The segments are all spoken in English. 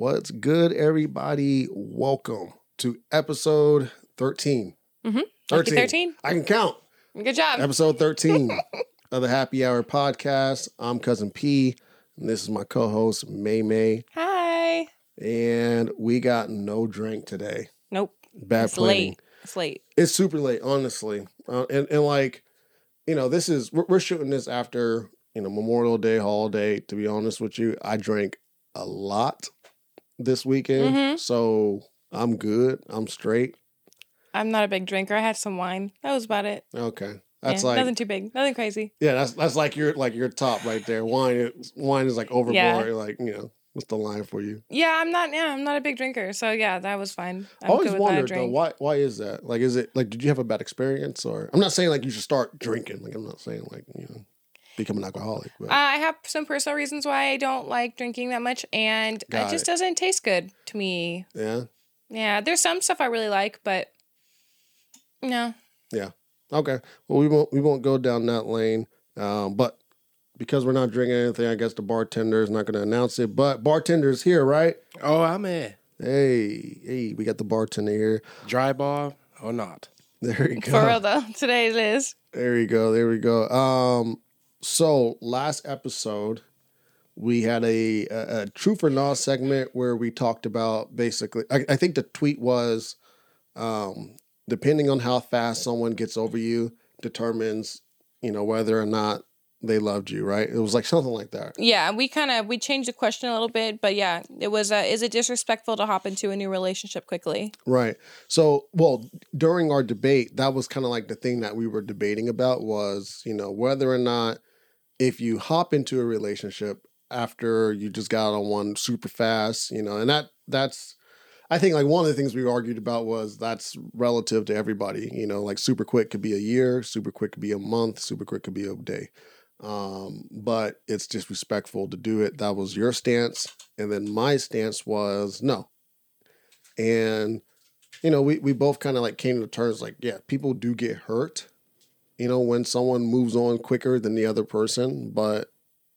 What's good, everybody? Welcome to episode 13. Mm-hmm. Lucky 13? I can count. Good job. Episode 13 of the Happy Hour podcast. I'm Cousin P, and this is my co host, May May. Hi. And we got no drink today. Nope. Bad it's planning. late. It's late. It's super late, honestly. Uh, and, and like, you know, this is, we're, we're shooting this after, you know, Memorial Day holiday. To be honest with you, I drank a lot this weekend. Mhm. So I'm good. I'm straight. I'm not a big drinker. I had some wine. That was about it. Okay. That's yeah, like, nothing too big. Nothing crazy. yeah, that's, that's like your, like your top right there. Wine, is- wine is like overboard. Yeah. Like, you know, what's the line for you? Yeah, I'm not. Yeah, I'm not a big drinker. So yeah, that was fine. I always good with what I wondered though, why, why is that? Like, is it like, did you have a bad experience or I'm not saying like you should start drinking. Like, I'm not saying like, you know, become an alcoholic, but. I have some personal reasons why I don't like drinking that much, and Got it just it. doesn't taste good to me. Yeah. Yeah, there's some stuff I really like, but no. Yeah. Okay. Well, we won't we won't go down that lane. Um, but because we're not drinking anything, I guess the bartender is not going to announce it. But bartender is here, right? Oh, I'm in. Hey, hey, we got the bartender here. Dry bar or not? There you go. For real though, today it is. There you go. There we go. Um, so last episode we had a, a, a truth or not segment where we talked about basically. I, I think the tweet was, um, depending on how fast someone gets over you, determines you know whether or not they loved you. Right? It was like something like that. Yeah, we kind of we changed the question a little bit, but yeah, it was. Uh, is it disrespectful to hop into a new relationship quickly? Right. So, well, during our debate, that was kind of like the thing that we were debating about was, you know, whether or not if you hop into a relationship after you just got on one super fast, you know, and that that's I think like one of the things we argued about was that's relative to everybody, you know, like super quick could be a year, super quick could be a month, super quick could be a day. Um, but it's disrespectful to do it. That was your stance. And then my stance was no. And you know, we, we both kind of like came to terms like, yeah, people do get hurt, you know, when someone moves on quicker than the other person. But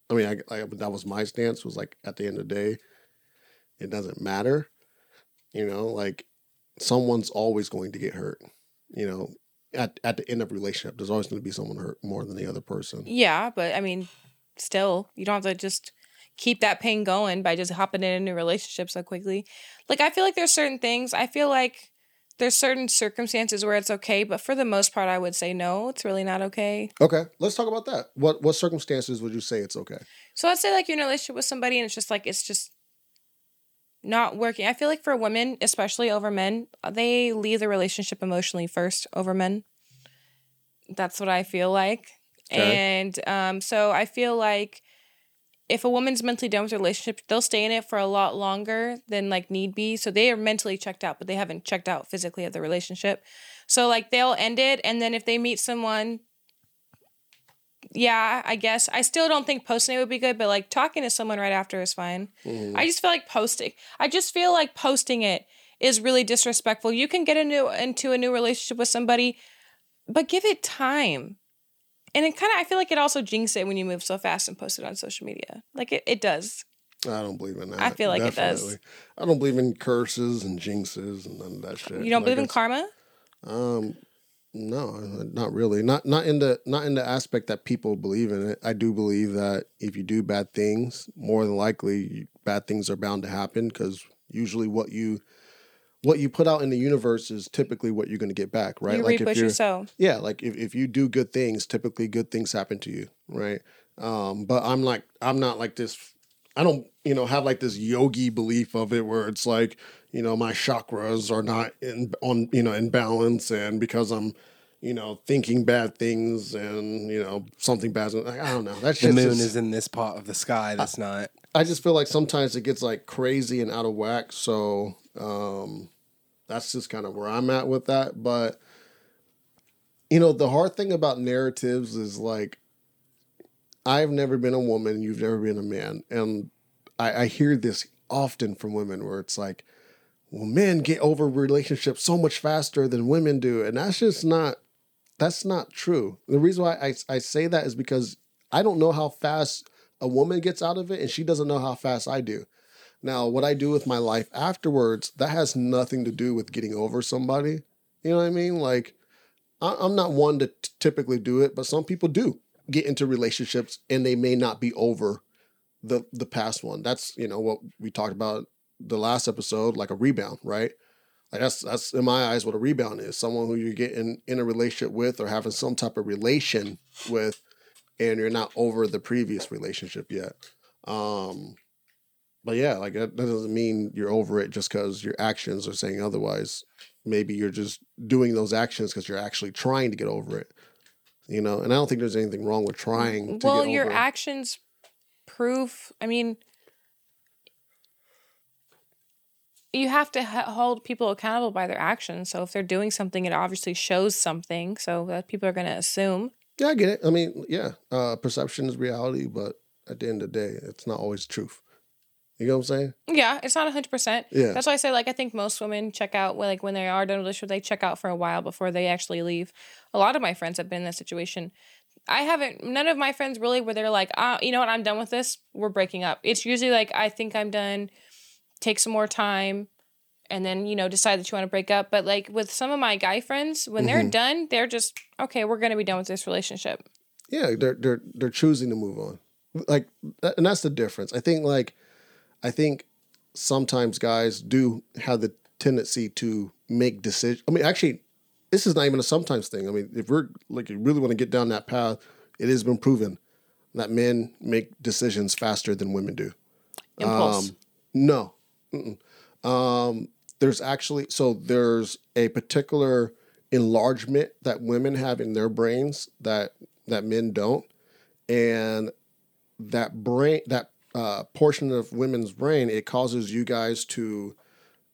I mean, I, I that was my stance was like at the end of the day, it doesn't matter, you know, like someone's always going to get hurt, you know, at, at the end of a relationship, there's always going to be someone hurt more than the other person. Yeah, but I mean, still, you don't have to just keep that pain going by just hopping in a new relationship so quickly. Like, I feel like there's certain things. I feel like there's certain circumstances where it's okay, but for the most part, I would say no. It's really not okay. Okay, let's talk about that. What what circumstances would you say it's okay? So let's say like you're in a relationship with somebody and it's just like it's just not working. I feel like for women, especially over men, they leave the relationship emotionally first over men. That's what I feel like. Okay. And um, so I feel like if a woman's mentally done with the relationship, they'll stay in it for a lot longer than like need be. So they are mentally checked out, but they haven't checked out physically of the relationship. So like they'll end it, and then if they meet someone yeah, I guess. I still don't think posting it would be good, but like talking to someone right after is fine. Mhm. I just feel like posting. I just feel like posting it is really disrespectful. You can get a new into a new relationship with somebody, but give it time. And it kind of, I feel like it also jinxes it when you move so fast and post it on social media. Like it, it does. I don't believe in that. I feel like it does. I don't believe in curses and jinxes and none of that shit. You don't Like, believe in karma? Um, no, not really. Not not in the not in the aspect that people believe in it. I do believe that if you do bad things, more than likely bad things are bound to happen because usually what you what you put out in the universe is typically what you're going to get back, right? You like reap what you you're sow. yeah, like if, if you do good things, typically good things happen to you, right? Um, but I'm like I'm not like this I don't, you know, have like this yogi belief of it where it's like, you know, my chakras are not in on, you know, in balance and because I'm, you know, thinking bad things and, you know, something bad. Like, I don't know. That's The just moon just- is in this part of the sky that's not. I just feel like sometimes it gets like crazy and out of whack. So um that's just kind of where I'm at with that. But you know, the hard thing about narratives is like I've never been a woman, you've never been a man. And I, I hear this often from women where it's like, well, men get over relationships so much faster than women do. And that's just not that's not true. The reason why I, I say that is because I don't know how fast a woman gets out of it, and she doesn't know how fast I do. Now, what I do with my life afterwards, that has nothing to do with getting over somebody. You know what I mean? Like, I'm not one to t- typically do it, but some people do get into relationships and they may not be over the the past one. That's you know what we talked about the last episode, like a rebound, right? Like that's that's in my eyes what a rebound is. Someone who you're getting in a relationship with or having some type of relation with, and you're not over the previous relationship yet. Um, but yeah, like that, that doesn't mean you're over it just because your actions are saying otherwise. Maybe you're just doing those actions because you're actually trying to get over it. You know, and I don't think there's anything wrong with trying to well, get your it. actions prove. I mean, you have to hold people accountable by their actions. So if they're doing something, it obviously shows something. So that people are going to assume. Yeah, I get it. I mean, yeah, uh, perception is reality, but at the end of the day, it's not always truth. You know what I'm saying? Yeah, it's not hundred percent. Yeah. That's why I say like I think most women check out when like when they are done with relationship, they check out for a while before they actually leave. A lot of my friends have been in that situation. I haven't. None of my friends really where they're like, ah, you know what, I'm done with this. We're breaking up. It's usually like I think I'm done. Take some more time, and then you know decide that you want to break up. But like with some of my guy friends, when they're Mhm. done, they're just okay. We're gonna be done with this relationship. Yeah, they're they're they're choosing to move on. Like, and that's the difference. I think like, I think sometimes guys do have the tendency to make decisions. I mean, actually, this is not even a sometimes thing. I mean, if we're like you really want to get down that path, it has been proven that men make decisions faster than women do. Impulse. Um, no. Um, there's actually so there's a particular enlargement that women have in their brains that that men don't, and that brain that uh, portion of women's brain it causes you guys to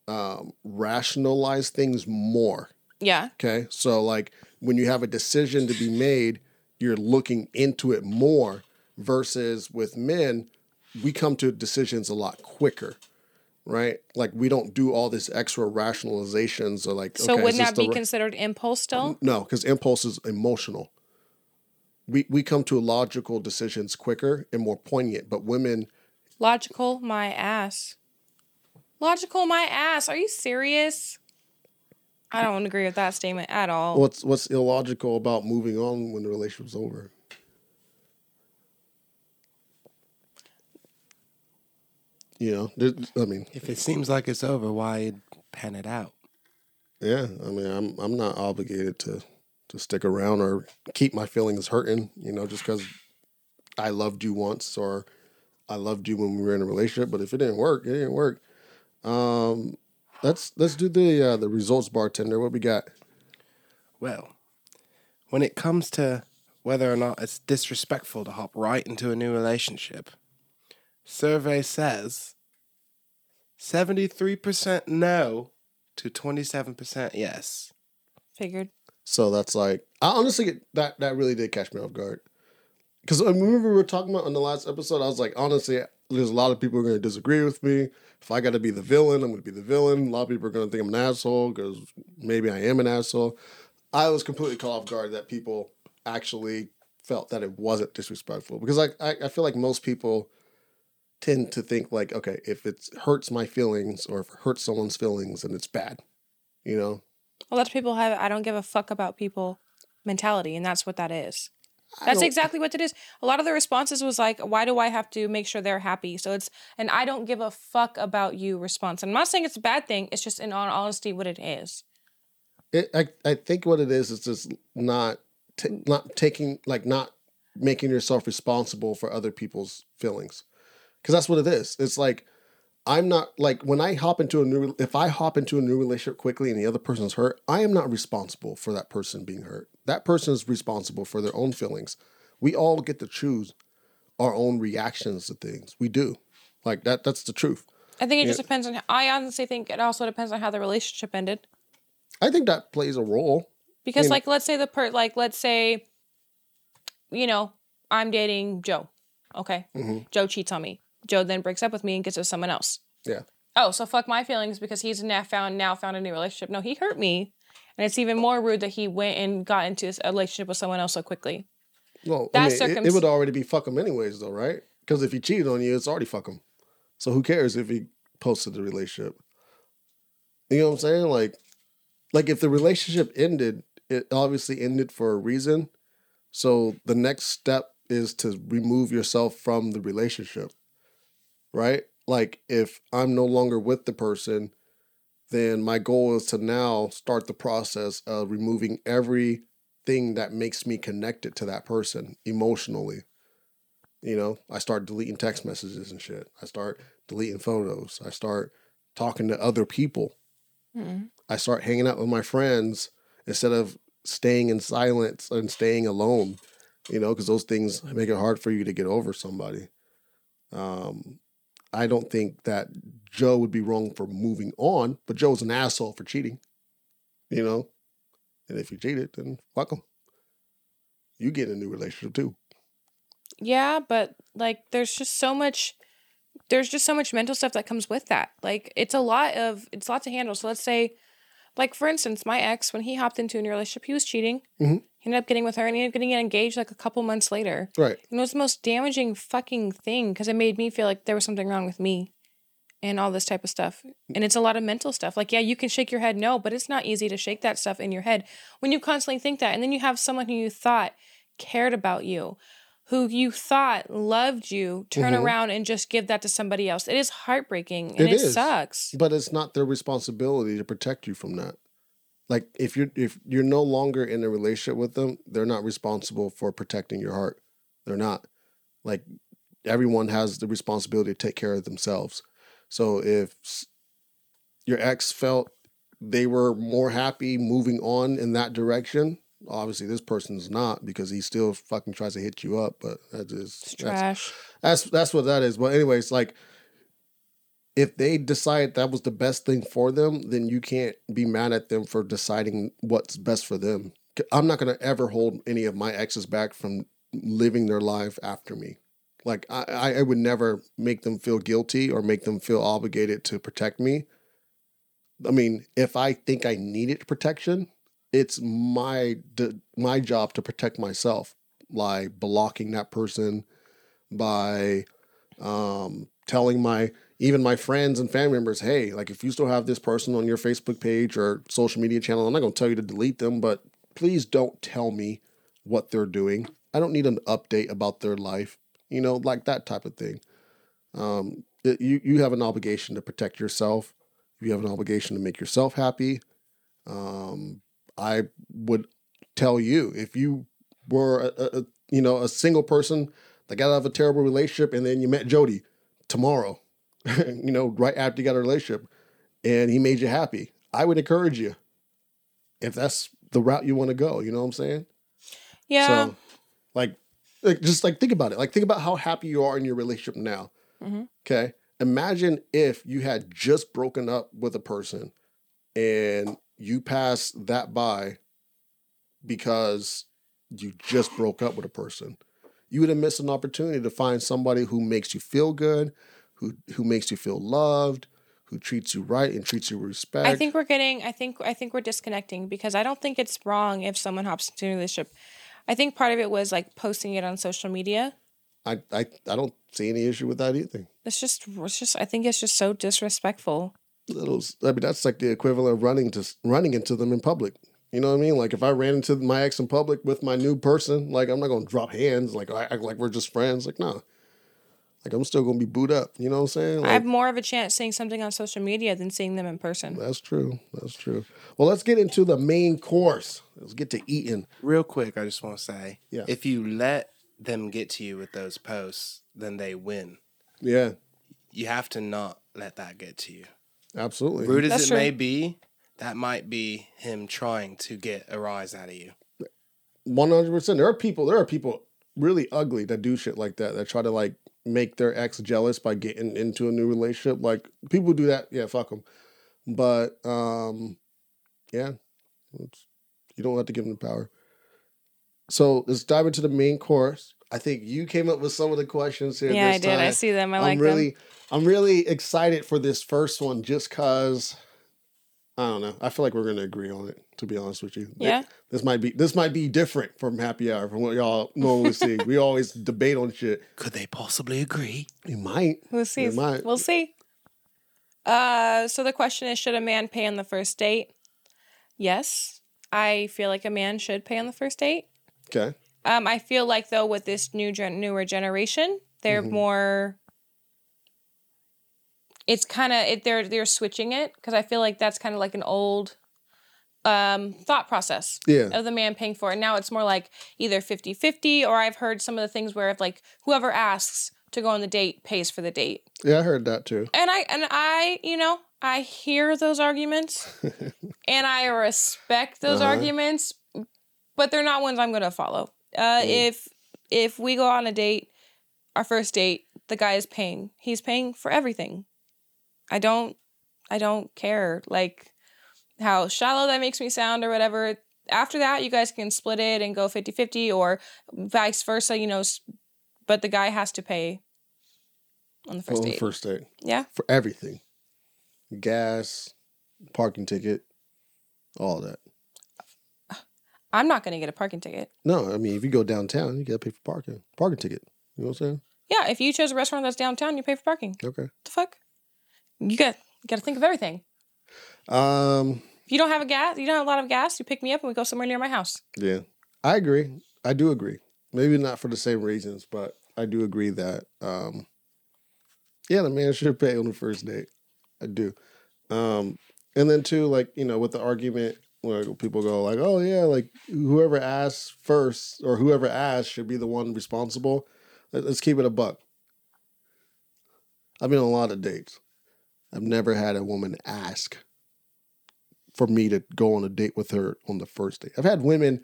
um, rationalize things more. yeah. Okay. So, like, when you have a decision to be made, you're looking into it more versus with men, we come to decisions a lot quicker, right? Like, we don't do all this extra rationalizations or like, So okay, wouldn't that be ri- considered impulse still? no, because impulse is emotional. We, we come to logical decisions quicker and more poignant, but women, Logical, my ass. Logical, my ass. Are you serious? I don't agree with that statement at all. what's what's illogical about moving on when the relationship's over? You know, there's- I mean, If it seems like it's over, why pen it out? yeah, I mean, I'm I'm not obligated to to stick around or keep my feelings hurting, you know, just because I loved you once or I loved you when we were in a relationship. But if it didn't work, it didn't work. Um, let's let's do the uh, the results, bartender. What we got? Well, when it comes to whether or not it's disrespectful to hop right into a new relationship, survey says 73% no to 27% yes. Figured. So that's like, I honestly that that really did catch me off guard. Because I um, remember we were talking about on the last episode, I was like, honestly, there's a lot of people who are going to disagree with me. If I got to be the villain, I'm going to be the villain. A lot of people are going to think I'm an asshole because maybe I am an asshole. I was completely caught off guard that people actually felt that it wasn't disrespectful because I, I, I feel like most people tend to think like, okay, if it hurts my feelings or if it hurts someone's feelings, then it's bad. You know, A lot of people have I don't give a fuck about people mentality, and that's what that is. That's exactly what it is. A lot of the responses was like, why do I have to make sure they're happy? So it's an I don't give a fuck about you response. I'm not saying it's a bad thing, it's just in all honesty what it is. It, I I think what it is is just not ta- not taking like not making yourself responsible for other people's feelings, because that's what it is. It's like I'm not like when I hop into a new if I hop into a new relationship quickly and the other person's hurt, I am not responsible for that person being hurt. That person is responsible for their own feelings. We all get to choose our own reactions to things. We do, like that. That's the truth. I think it just Yeah. depends on I honestly think it also depends on how the relationship ended. I think that plays a role. Because mean- like let's say the per like let's say you know, I'm dating Joe. Okay. Mhm. Joe cheats on me. Joe then breaks up with me and gets with someone else. Yeah. Oh, so fuck my feelings because he's now found now found a new relationship. No, he hurt me. And it's even more rude that he went and got into this- a relationship with someone else so quickly. Well, That I mean, it, it would already be fuck him anyways, though, right? Because if he cheated on you, it's already fuck him. So who cares if he posted the relationship. You know what I'm saying? Like, like if the relationship ended, it obviously ended for a reason. So the next step is to remove yourself from the relationship, right? Like if I'm no longer with the person, then my goal is to now start the process of removing everything that makes me connected to that person emotionally. You know, I start deleting text messages and shit. I start deleting photos. I start talking to other people. Mm. I start hanging out with my friends instead of staying in silence and staying alone, you know, because those things make it hard for you to get over somebody. Um, I don't think that Joe would be wrong for moving on, but Joe's an asshole for cheating, you know. And if you cheated, then fuck him. You get a new relationship too. Yeah, but like there's just so much there's just so much mental stuff that comes with that. Like it's a lot of it's a lot to handle. So let's say like for instance, my ex when he hopped into a new relationship, he was cheating. Mhm. He ended up getting with her and he ended up getting engaged like a couple months later. Right. And it was the most damaging fucking thing because it made me feel like there was something wrong with me and all this type of stuff. And it's a lot of mental stuff. Like, yeah, you can shake your head no, but it's not easy to shake that stuff in your head when you constantly think that. And then you have someone who you thought cared about you, who you thought loved you, turn Mhm. around and just give that to somebody else. It is heartbreaking and It it, is. sucks. But it's not their responsibility to protect you from that. Like if you're if you're no longer in a relationship with them, they're not responsible for protecting your heart. They're not. Like everyone has the responsibility to take care of themselves. So if your ex felt they were more happy moving on in that direction, obviously this person's not because he still fucking tries to hit you up. But that is It's that's trash. that's that's what that is. But anyways, like if they decide that was the best thing for them, then you can't be mad at them for deciding what's best for them. I'm not gonna ever hold any of my exes back from living their life after me. Like I I would never make them feel guilty or make them feel obligated to protect me. I mean, if I think I needed protection, it's my my job to protect myself by blocking that person, by um, telling my even my friends and family members, hey, like if you still have this person on your Facebook page or social media channel, I'm not gonna tell you to delete them, but please don't tell me what they're doing. I don't need an update about their life, you know, like that type of thing. Um, it- you you have an obligation to protect yourself. You have an obligation to make yourself happy. Um, I would tell you if you were a, a, you know a single person that got out of a terrible relationship and then you met Jody tomorrow, you know, right after you got a relationship, and he made you happy, I would encourage you if that's the route you want to go. You know what I'm saying? Yeah. So, like, like, just like think about it. Like, think about how happy you are in your relationship now. Mhm. Okay. Imagine if you had just broken up with a person and you pass that by because you just broke up with a person. You would have missed an opportunity to find somebody who makes you feel good, who who makes you feel loved, who treats you right and treats you with respect. I think we're getting I think I think we're disconnecting because I don't think it's wrong if someone hops into a relationship. I think part of it was like posting it on social media. I, I I don't see any issue with that either. It's just it's just I think it's just so disrespectful. Little I mean that's like the equivalent of running to running into them in public. You know what I mean? Like if I ran into my ex in public with my new person, like I'm not gonna drop hands, like I act like we're just friends. Like no. Like I'm still gonna be booed up. You know what I'm saying? I have more of a chance seeing something on social media than seeing them in person. that's true. That's true. Well, let's get into the main course. Let's get to eating. Real quick, I just want to say, Yeah. if you let them get to you with those posts, then they win. Yeah, You have to not let that get to you. Absolutely. Rude as That's it true. may be, that might be him trying to get a rise out of you. One hundred percent. There are people. There are people really ugly that do shit like that. That try to like make their ex jealous by getting into a new relationship. Like people do that. Yeah, fuck them. But um, yeah, it's, you don't have to give them the power. So let's dive into the main course. I think you came up with some of the questions here. yeah, this I did. I see them. I I'm like really, them. I'm really excited for this first one, just cause I don't know. I feel like we're gonna agree on it. To be honest with you, Th- Yeah. This might be this might be different from happy hour from what y'all normally see. we always debate on shit. Could they possibly agree? We might. We'll see. might. We'll see. Uh, so the question is, should a man pay on the first date? Yes, I feel like a man should pay on the first date. Okay. Um, I feel like though with this new gen- newer generation, they're Mhm. more. It's kind of it. They're they're switching it because I feel like that's kind of like an old, um, thought process Yeah. of the man paying for it. Now it's more like either 50-50 or I've heard some of the things where if like whoever asks to go on the date pays for the date. Yeah, I heard that too. And I and I, you know, I hear those arguments and I respect those Uh-huh. arguments, but they're not ones I'm going to follow. Uh, Mm. If if we go on a date, our first date, the guy is paying. He's paying for everything. I don't, I don't care like how shallow that makes me sound or whatever. After that, you guys can split it and go 50-50 or vice versa. You know, but the guy has to pay on the first the date. first date. Yeah. For everything. Gas, parking ticket, all that. I'm not going to get a parking ticket. No, I mean if you go downtown, you gotta pay for parking. Parking ticket. You know what I'm saying? Yeah, if you chose a restaurant that's downtown, you pay for parking. Okay. What the fuck? You got you got to think of everything. Um, If you don't have a gas, you don't have a lot of gas, you pick me up and we go somewhere near my house. yeah. I agree. I do agree. Maybe not for the same reasons, but I do agree that um yeah, the man should pay on the first date. I do. Um and then too, like, you know, with the argument where people go like, Oh yeah, like whoever asks first or whoever asks should be the one responsible. Let- Let's keep it a buck. I've been on a lot of dates. I've never had a woman ask for me to go on a date with her on the first date. I've had women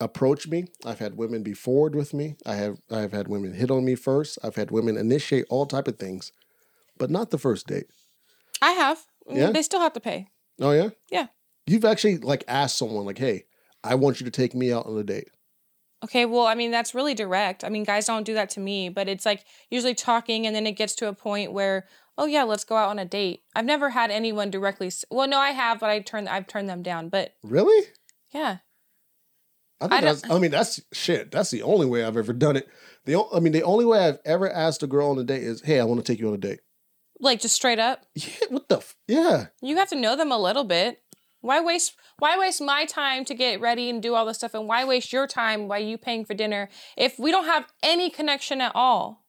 approach me. I've had women be forward with me. I have I've had women hit on me first. I've had women initiate all type of things, but not the first date. I have. Mm, Yeah? They still have to pay. Oh yeah, Yeah. You've actually like asked someone like, "Hey, I want you to take me out on a date." Okay, well, I mean, that's really direct. I mean, guys don't do that to me, but it's like usually talking and then it gets to a point where, oh yeah, let's go out on a date. I've never had anyone directly s- Well, no, I have, but I turn I've turned them down. But Really? yeah. I think I that's. I mean, that's shit. That's the only way I've ever done it. The o- I mean, the only way I've ever asked a girl on a date is, "Hey, I want to take you on a date." Like just straight up. Yeah. What the? F- yeah. You have to know them a little bit. Why waste why waste my time to get ready and do all this stuff and why waste your time while you paying for dinner if we don't have any connection at all?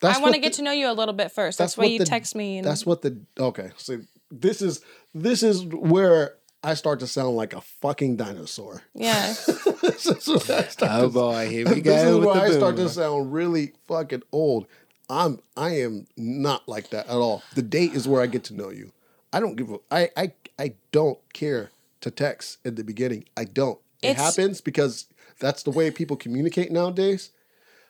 That's I want to get to know you a little bit first. That's, that's why you the- text me and That's what the okay. So this is this is where I start to sound like a fucking dinosaur. Yeah. this is where I start Oh to, boy, here we go. This is with where the I start to sound really fucking old. I'm I am not like that at all. The date is where I get to know you. I don't give a I I I don't care to text in the beginning. I don't. It It's- happens because that's the way people communicate nowadays.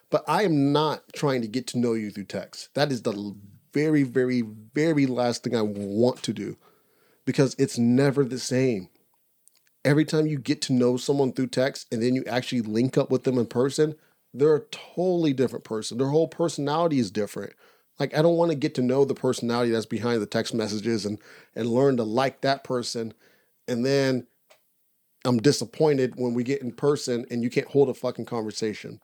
But I am not trying to get to know you through text. That is the very, very, very last thing I want to do because it's never the same. Every time you get to know someone through text and then you actually link up with them in person, they're a totally different person. Their whole personality is different. Like I don't want to get to know the personality that's behind the text messages and and learn to like that person and then I'm disappointed when we get in person and you can't hold a fucking conversation.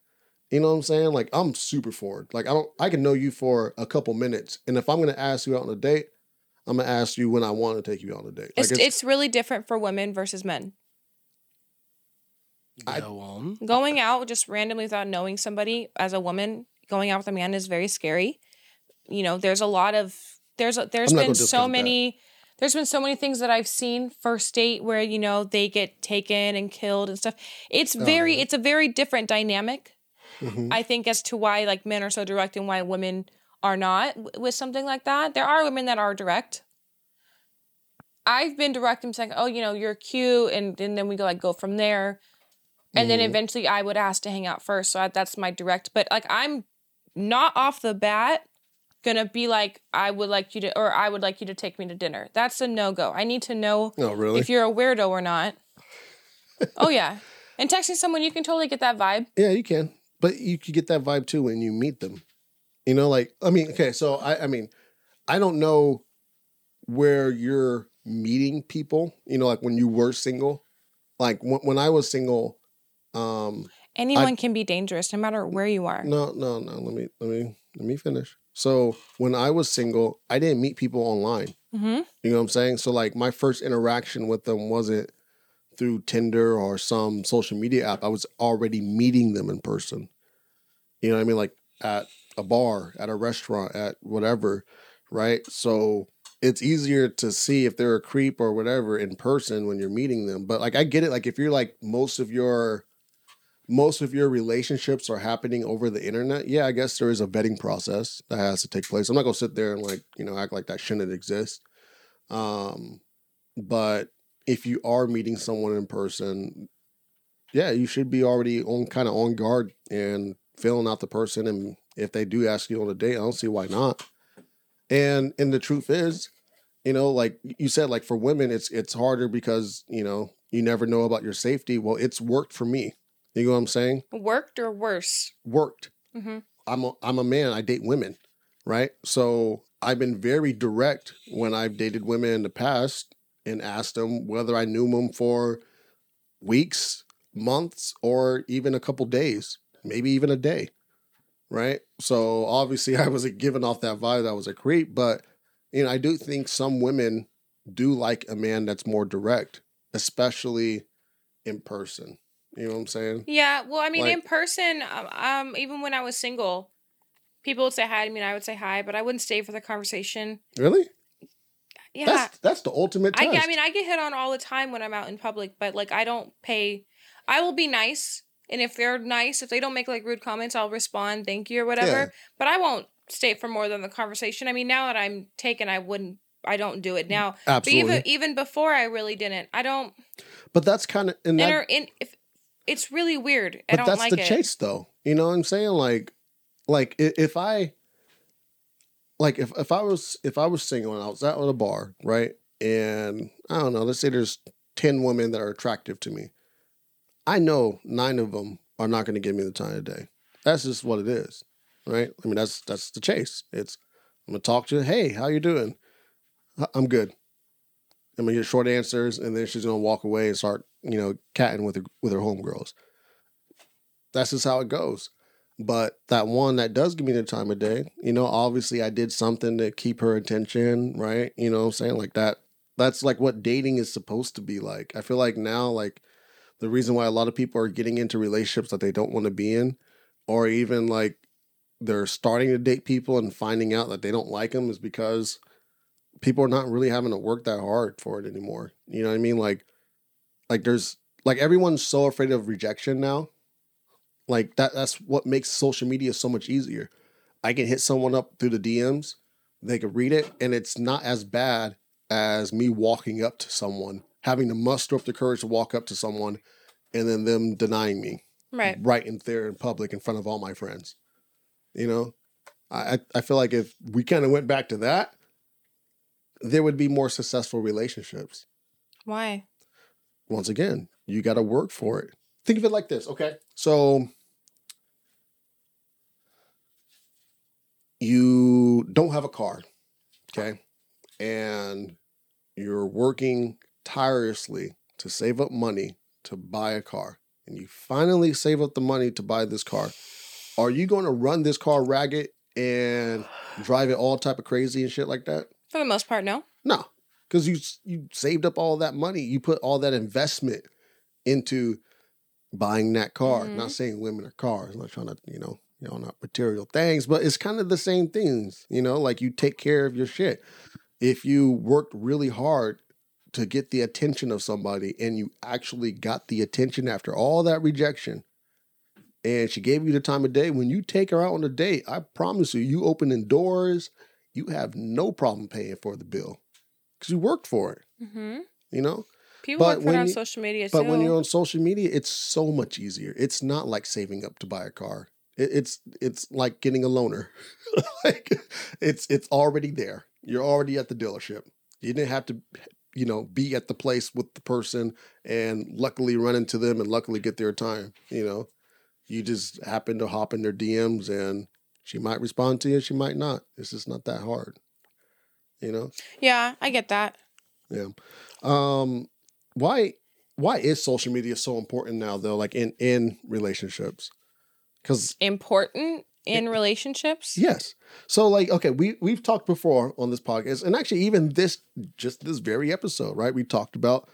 You know what I'm saying? Like I'm super forward. Like I don't I can know you for a couple minutes. And if I'm gonna ask you out on a date, I'm gonna ask you when I want to take you on a date. it's, Like it's really different for women versus men. I- Go on. Going out just randomly without knowing somebody as a woman, going out with a man is very scary. You know, there's a lot of there's there's been so discount that. many there's been so many things that I've seen first date where you know they get taken and killed and stuff. It's very yeah. it's a very different dynamic. Mhm. I think as to why like men are so direct and why women are not w- with something like that. There are women that are direct. I've been direct and saying, "Oh, you know, you're cute," and, and then we go like go from there, and then Mhm. eventually I would ask to hang out first. So I, that's my direct. But like I'm not off the bat gonna be like, "I would like you to," or "I would like you to take me to dinner." That's a no go. I need to know No, really? if you're a weirdo or not. oh yeah, and texting someone you can totally get that vibe. Yeah, you can. But you could get that vibe too when you meet them. You know, like I mean, okay, so I I mean, I don't know where you're meeting people, you know, like when you were single. Like when, when I was single, um Anyone can be dangerous, no matter where you are. no, no, no, let me let me let me finish. So when I was single, I didn't meet people online. Mm-hmm. You know what I'm saying? So like my first interaction with them wasn't through Tinder or some social media app. I was already meeting them in person. You know what I mean? Like at a bar, at a restaurant, at whatever, right? So it's easier to see if they're a creep or whatever in person when you're meeting them. But like I get it, like if you're like most of your most of your relationships are happening over the internet, yeah, I guess there is a vetting process that has to take place. I'm not gonna sit there and like, you know, act like that shouldn't exist. Um, but if you are meeting someone in person, yeah, you should be already on kind of on guard and filling out the person. And if they do ask you on a date, I don't see why not. And and the truth is, you know, like you said, like for women, it's it's harder because you know you never know about your safety. Well, it's worked for me. You know what I'm saying? Worked or worse? Worked. Mm-hmm. I'm a, I'm a man. I date women, right? So I've been very direct when I've dated women in the past and asked them whether I knew them for weeks, months, or even a couple days, maybe even a day, right? So obviously I wasn't giving off that vibe that I was a creep, but you know I do think some women do like a man that's more direct, especially in person. You know what I'm saying? Yeah. Well, I mean, Like- in person, um, um, even when I was single, people would say hi to me, and I would say hi, but I wouldn't stay for the conversation. Really? Yeah. That's that's the ultimate I, test. get- I mean, I get hit on all the time when I'm out in public, but like, I don't pay. I will be nice, and if they're nice, if they don't make like rude comments, I'll respond, thank you or whatever. Yeah. But I won't stay for more than the conversation. I mean, now that I'm taken, I wouldn't. I don't do it now. Absolutely. But even even before, I really didn't. I don't. But that's kind of and that, enter in if it's really weird. I but that's like the it. chase though. You know what I'm saying? Like like if I like if, if I was if I was single and I was out at a bar, right? And I don't know, let's say there's 10 women that are attractive to me. I know nine of them are not going to give me the time of day. That's just what it is, right? I mean, that's that's the chase. It's I'm gonna talk to you. Hey, how you doing? "Uh, I'm good. I'm gonna get short answers, and then she's gonna walk away and start, you know, catting with her with her homegirls. That's just how it goes. But that one that does give me the time of day, you know, obviously I did something to keep her attention, right? You know I'm saying? Like that. That's like what dating is supposed to be like. I feel like now, like the reason why a lot of people are getting into relationships that they don't want to be in, or even like they're starting to date people and finding out that they don't like them is because people are not really having to work that hard for it anymore. You know what I mean? Like, like there's like everyone's so afraid of rejection now. Like that that's what makes social media so much easier. I can hit someone up through the DMs, they can read it, and it's not as bad as me walking up to someone, having to muster up the courage to walk up to someone and then them denying me Right. right in there in public in front of all my friends. You know, I I- I feel like if we kind of went back to that, there would be more successful relationships. Why? Once again, you got to work for it. Think of it like this, okay? So you don't have a car, okay? And you're working tirelessly to save up money to buy a car. And you finally save up the money to buy this car. Are you going to run this car ragged and drive it all type of crazy and shit like that? For the most part, no. No, because you you saved up all that money. You put all that investment into buying that car. Mhm. Not saying women are cars. I'm not trying to you know you know not material things, but it's kind of the same things. You know, like you take care of your shit. If you worked really hard to get the attention of somebody and you actually got the attention after all that rejection and she gave you the time of day when you take her out on a date i promise you you opening doors you have no problem paying for the bill because you worked for it Mm-hmm. you know? People But work for it on you- social media but too. when you're on social media it's so much easier. It's not like saving up to buy a car. It, it's it's like getting a loaner. Like it's it's already there. You're already at the dealership. You didn't have to you know be at the place with the person and luckily run into them and luckily get their time you know? You just happen to hop in their dms and she might respond to you she might not. It's just not that hard you know yeah, I get that. yeah. Um why why is social media so important now though like in in relationships? Cuz Important. in relationships. Yes. So like, okay, we we've talked before on this podcast, and actually even this just this very episode, right? We talked about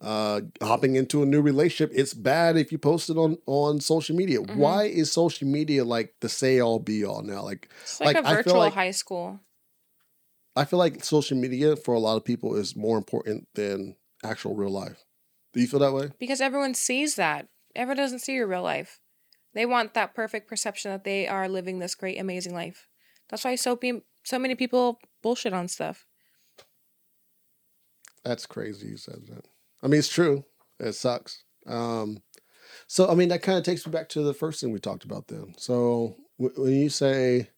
uh hopping into a new relationship. It's bad if you post it on on social media. Mhm. Why is social media like the say all be all now? Like It's like, Like, a I feel virtual like- high school. I feel like social media for a lot of people is more important than actual real life. Do you feel that way? because everyone sees that. Everyone doesn't see your real life. They want that perfect perception that they are living this great, amazing life. That's why so pe- so many people bullshit on stuff. That's crazy you said that. I mean, it's true. It sucks. Um, so, I mean, that kind of takes me back to the first thing we talked about then. So, w- when you say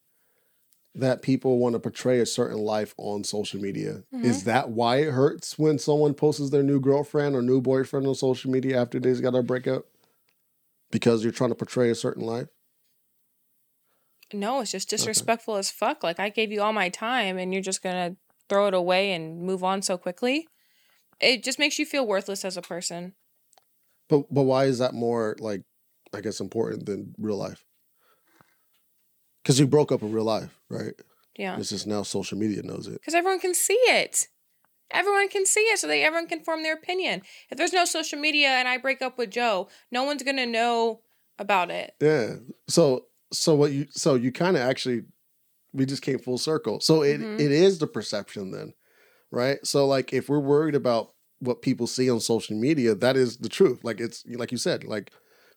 that people want to portray a certain life on social media, mm-hmm. is that why it hurts when someone posts their new girlfriend or new boyfriend on social media after they've got a breakup? Because you're trying to portray a certain life? No, it's just disrespectful as fuck. Like I gave you all my time and you're just gonna throw it away and move on so quickly. It just makes you feel worthless as a person. But but why is that more like I guess important than real life? Because you broke up in real life, right? Yeah. It's just now social media knows it. Because everyone can see it. Everyone can see it, so they everyone can form their opinion. If there's no social media and I break up with Joe, no one's gonna know about it. Yeah. So so what you so you kind of actually we just came full circle. So it Mhm. it is the perception then, right? So like if we're worried about what people see on social media, that is the truth. Like it's like you said, like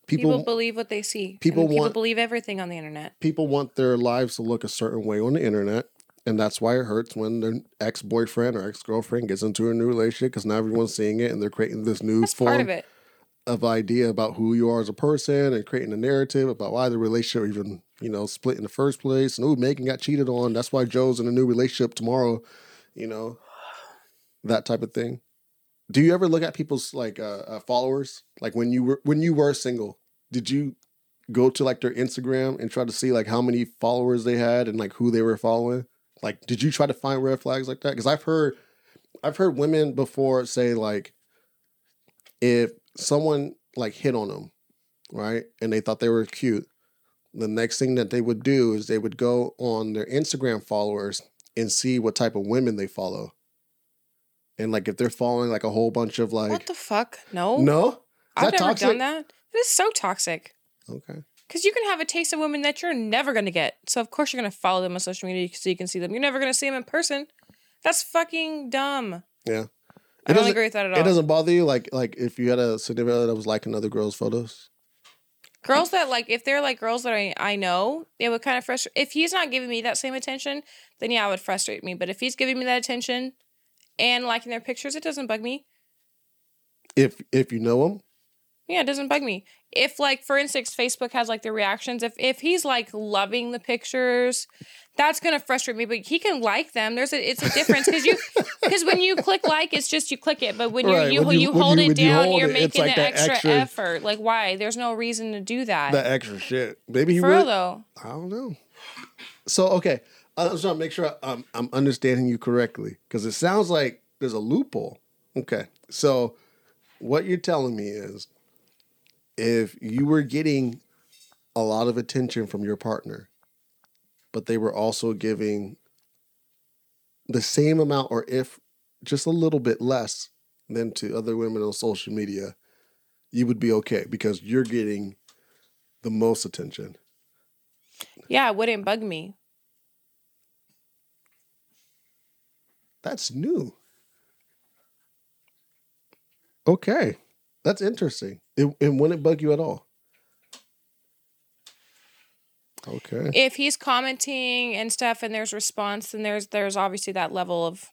People, people believe what they see. people people want- believe everything on the internet. people want their lives to look a certain way on the internet. And that's why it hurts when their ex boyfriend or ex girlfriend gets into a new relationship because now everyone's seeing it and they're creating this new That's form part of it. of idea about who you are as a person and creating a narrative about why the relationship even you know split in the first place and oh Megan got cheated on that's why Joe's in a new relationship tomorrow you know that type of thing do you ever look at people's like uh, uh, followers? Like when you were when you were single did you go to like their Instagram and try to see like how many followers they had and like who they were following? Like did you try to find red flags like that? Because I've heard I've heard women before say like if someone like hit on them, right, and they thought they were cute, the next thing that they would do is they would go on their Instagram followers and see what type of women they follow. And like if they're following like a whole bunch of like what the fuck? No. no, is I've never toxic? done that. It is so toxic. Okay, Because you can have a taste of women that you're never going to get. So, of course, you're going to follow them on social media so you can see them. You're never going to see them in person. That's fucking dumb. yeah. I don't agree with that at all. It doesn't bother you like like if you had a significant other that was liking other girls' photos. girls that like, if they're like girls that I, I know, it would kind of frustrate. If he's not giving me that same attention, then yeah, it would frustrate me. But if he's giving me that attention and liking their pictures, it doesn't bug me. If if you know them, Yeah, it doesn't bug me. If like for instance, Facebook has like the reactions. If if he's like loving the pictures, that's gonna frustrate me. But he can like them. There's a it's a difference because you because when you click like, it's just you click it. But when Right, you you, when you- you hold you- it you down, you're it, making like the extra, extra- effort. Like why? There's no reason to do that. that extra shit. Maybe he for real though. I don't know. So okay, I'm just trying to make sure I'm I'm understanding you correctly because it sounds like there's a loophole. Okay, so what you're telling me is, if you were getting a lot of attention from your partner, but they were also giving the same amount, or if just a little bit less, than to other women on social media, you would be okay because you're getting the most attention. Yeah, it wouldn't bug me. That's new. Okay. That's interesting. It, it wouldn't bug you at all. Okay. If he's commenting and stuff, and there's response, then there's there's obviously that level of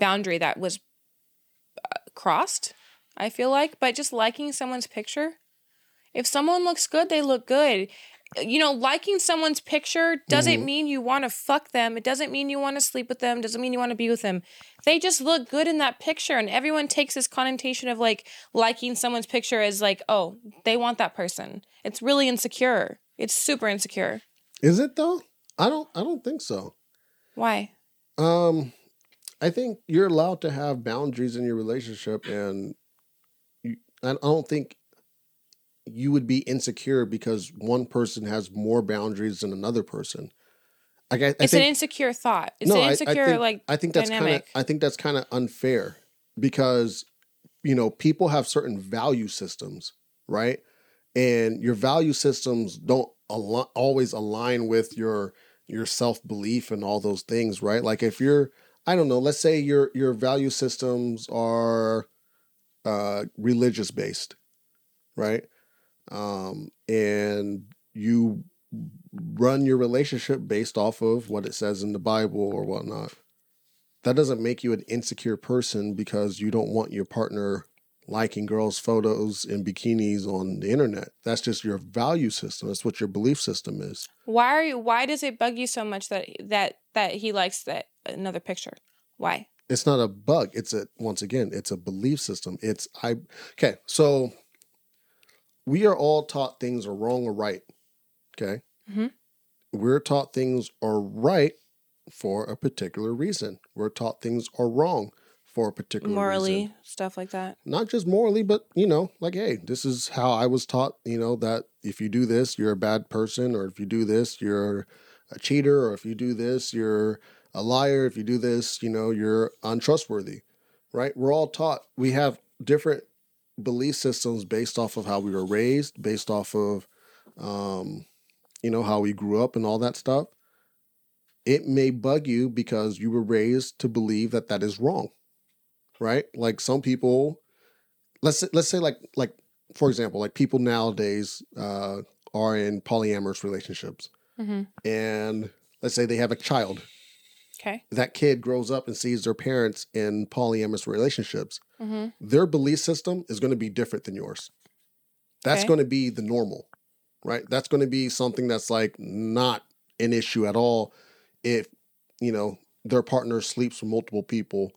boundary that was uh, crossed. I feel like, but just liking someone's picture, if someone looks good, they look good. You know, liking someone's picture doesn't Mhm. mean you want to fuck them. It doesn't mean you want to sleep with them. Doesn't mean you want to be with them. They just look good in that picture, and everyone takes this connotation of like liking someone's picture as like, oh, they want that person. It's really insecure. It's super insecure. Is it though? I don't I don't think so. Why? Um I think you're allowed to have boundaries in your relationship and you, I don't think you would be insecure because one person has more boundaries than another person. Like I, I it's think, an insecure thought. It's no, an I- I insecure think- like I think that's kind of dynamic. I think that's kind of unfair because you know people have certain value systems, right? And your value systems don't al- always align with your your self belief and all those things, right? Like if you're I don't know, let's say your your value systems are uh religious based, right? Um and you run your relationship based off of what it says in the Bible or whatnot. That doesn't make you an insecure person because you don't want your partner liking girls' photos in bikinis on the internet. That's just your value system. That's what your belief system is. Why are you why does it bug you so much that that that he likes that another picture? Why? It's not a bug. It's a once again, it's a belief system. It's I okay, so we are all taught things are wrong or right. Okay. Mhm. We're taught things are right for a particular reason. We're taught things are wrong for a particular Morally, reason. stuff like that. Not just morally, but you know, like, hey, this is how I was taught, you know, that if you do this, you're a bad person, or if you do this, you're a cheater, or if you do this, you're a liar, if you do this, you know, you're untrustworthy. Right? We're all taught we have different belief systems based off of how we were raised, based off of um, you know, how we grew up and all that stuff. It may bug you because you were raised to believe that that is wrong. Right? Like some people let's say, let's say like like for example, like people nowadays uh are in polyamorous relationships Mm-hmm. and let's say they have a child Okay. that kid grows up and sees their parents in polyamorous relationships, Mm-hmm. their belief system is going to be different than yours. That's Okay. going to be the normal, right? That's going to be something that's like not an issue at all if, you know, their partner sleeps with multiple people.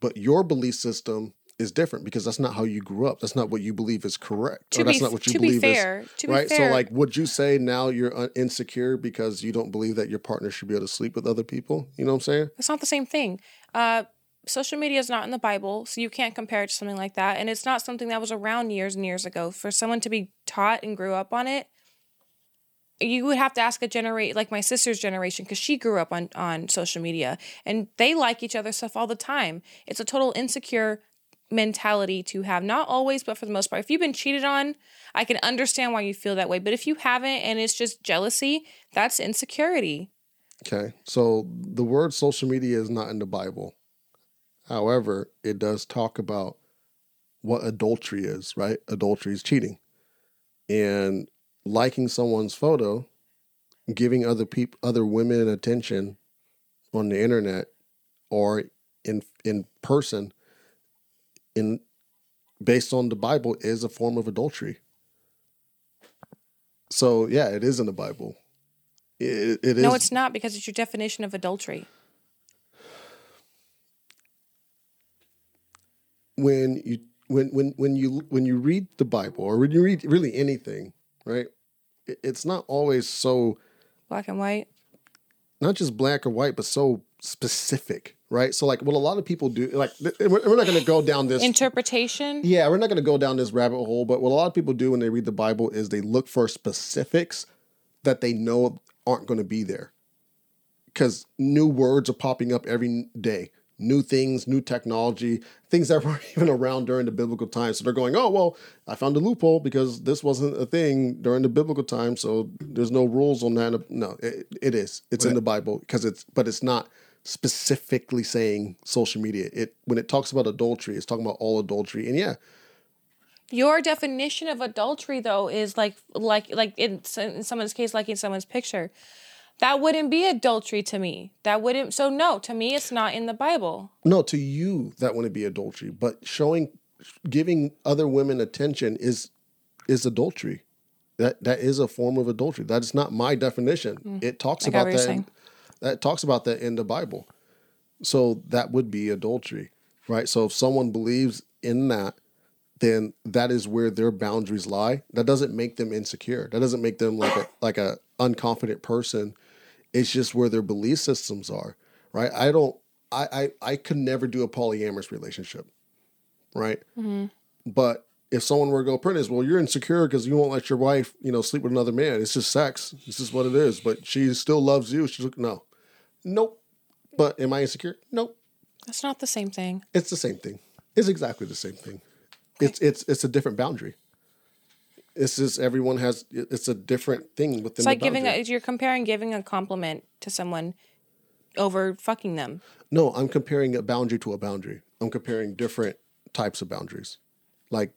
But your belief system is different because that's not how you grew up. That's not what you believe is correct. To or that's be not what you to be believe is fair, to be right? fair, So, like, would you say now you're insecure because you don't believe that your partner should be able to sleep with other people? You know what I'm saying? It's not the same thing. Uh, social media is not in the Bible, so you can't compare it to something like that. And it's not something that was around years and years ago. For someone to be taught and grew up on it, you would have to ask a generate like my sister's generation because she grew up on on social media and they like each other's stuff all the time. It's a total insecure mentality to have. Not always, but for the most part. If you've been cheated on, I can understand why you feel that way. But if you haven't and it's just jealousy, that's insecurity. Okay. So, the word social media is not in the Bible. However, it does talk about what adultery is, right? Adultery is cheating. And liking someone's photo, giving other people, other women attention on the internet or in in person in based on the Bible is a form of adultery. So, yeah, it is in the Bible. It, it is No, it's not because it's your definition of adultery. when you when when when you when you read the Bible or when you read really anything, right? It's not always so Black and white. not just black or white, but so specific, right? So like what a lot of people do, like we're not going to go down this. Interpretation. yeah, we're not going to go down this rabbit hole, but what a lot of people do when they read the Bible is they look for specifics that they know aren't going to be there. Because new words are popping up every day, new things, new technology, things that weren't even around during the biblical times. So they're going, oh, well, I found a loophole because this wasn't a thing during the biblical time. So there's no rules on that. No, it, it is. It's in the Bible because it's, but it's not specifically saying social media. It when it talks about adultery, it's talking about all adultery. And yeah, Your definition of adultery, though, is like like like in, in someone's case, like in someone's picture. That wouldn't be adultery to me. That wouldn't. So no, to me, it's not in the Bible. No, to you that wouldn't be adultery, but showing, giving other women attention is is adultery. That that is a form of adultery. That is not my definition. Mm. It talks about that. That talks about that in the Bible. So that would be adultery, right? So if someone believes in that, then that is where their boundaries lie. That doesn't make them insecure. That doesn't make them like a like a unconfident person. It's just where their belief systems are, right? I don't. I I I could never do a polyamorous relationship, right? Mm-hmm. But if someone were to go apprentice, well, you're insecure because you won't let your wife, you know, sleep with another man. It's just sex. This is what it is. But she still loves you. She's like, no, nope. But am I insecure? Nope. That's not the same thing. It's the same thing. It's exactly the same thing. It's it's it's a different boundary. It's just everyone has. It's a different thing within. It's the like giving a, you're comparing giving a compliment to someone over fucking them. No, I'm comparing a boundary to a boundary. I'm comparing different types of boundaries. Like,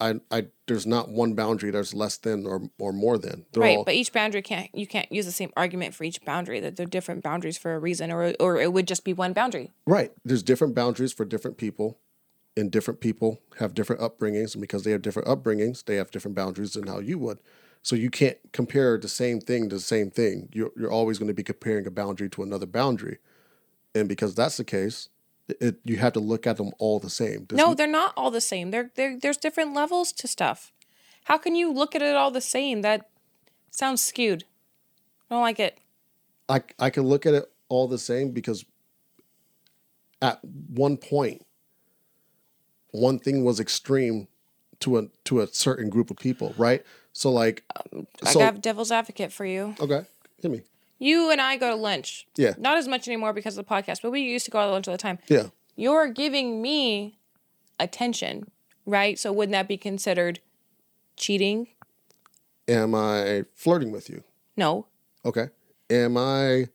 I, I, there's not one boundary that's less than or or more than. They're right, all, but each boundary can't you can't use the same argument for each boundary. That they're different boundaries for a reason, or or it would just be one boundary. right. There's different boundaries for different people, and different people have different upbringings, and because they have different upbringings, they have different boundaries than how you would. So you can't compare the same thing to the same thing. You're you're always going to be comparing a boundary to another boundary, and because that's the case, it, you have to look at them all the same. There's No, they're not all the same. They're, they're there's different levels to stuff. How can you look at it all the same? That sounds skewed. I don't like it. I I can look at it all the same because at one point one thing was extreme to a to a certain group of people, right? So like um, I so got devil's advocate for you. okay, hit me. You and I go to lunch. Yeah. Not as much anymore because of the podcast, but we used to go to lunch all the time. Yeah. You're giving me attention, right? So wouldn't that be considered cheating? Am I flirting with you? No. Okay. Am I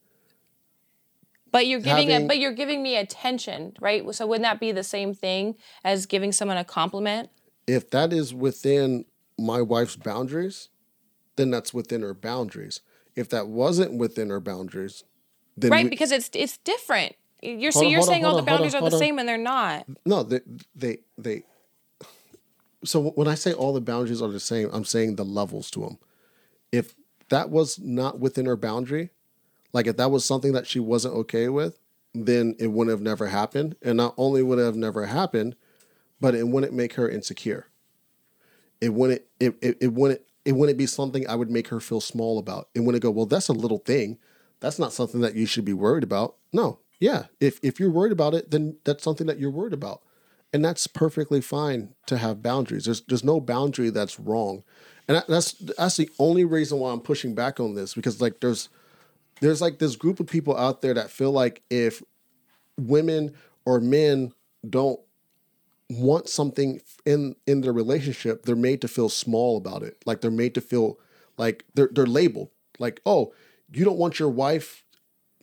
But you're giving Having- it, but you're giving me attention, right? So wouldn't that be the same thing as giving someone a compliment? if that is within my wife's boundaries, then that's within her boundaries. If that wasn't within her boundaries, then Right, we- because it's it's different. You're so on, you're hold on, saying all the on, boundaries are the same and they're not. No, they they they. So when I say all the boundaries are the same, I'm saying the levels to them. If that was not within her boundary, like if that was something that she wasn't okay with, then it wouldn't have never happened. And not only would it have never happened, but it wouldn't make her insecure. It wouldn't. It it, it wouldn't. It wouldn't be something I would make her feel small about. It wouldn't go. Well, that's a little thing. That's not something that you should be worried about. No. Yeah. If if you're worried about it, then that's something that you're worried about and that's perfectly fine to have boundaries. There's there's no boundary that's wrong, and that's that's the only reason why I'm pushing back on this because like there's there's like this group of people out there that feel like if women or men don't want something in in their relationship, they're made to feel small about it. Like they're made to feel like they're they're labeled like oh you don't want your wife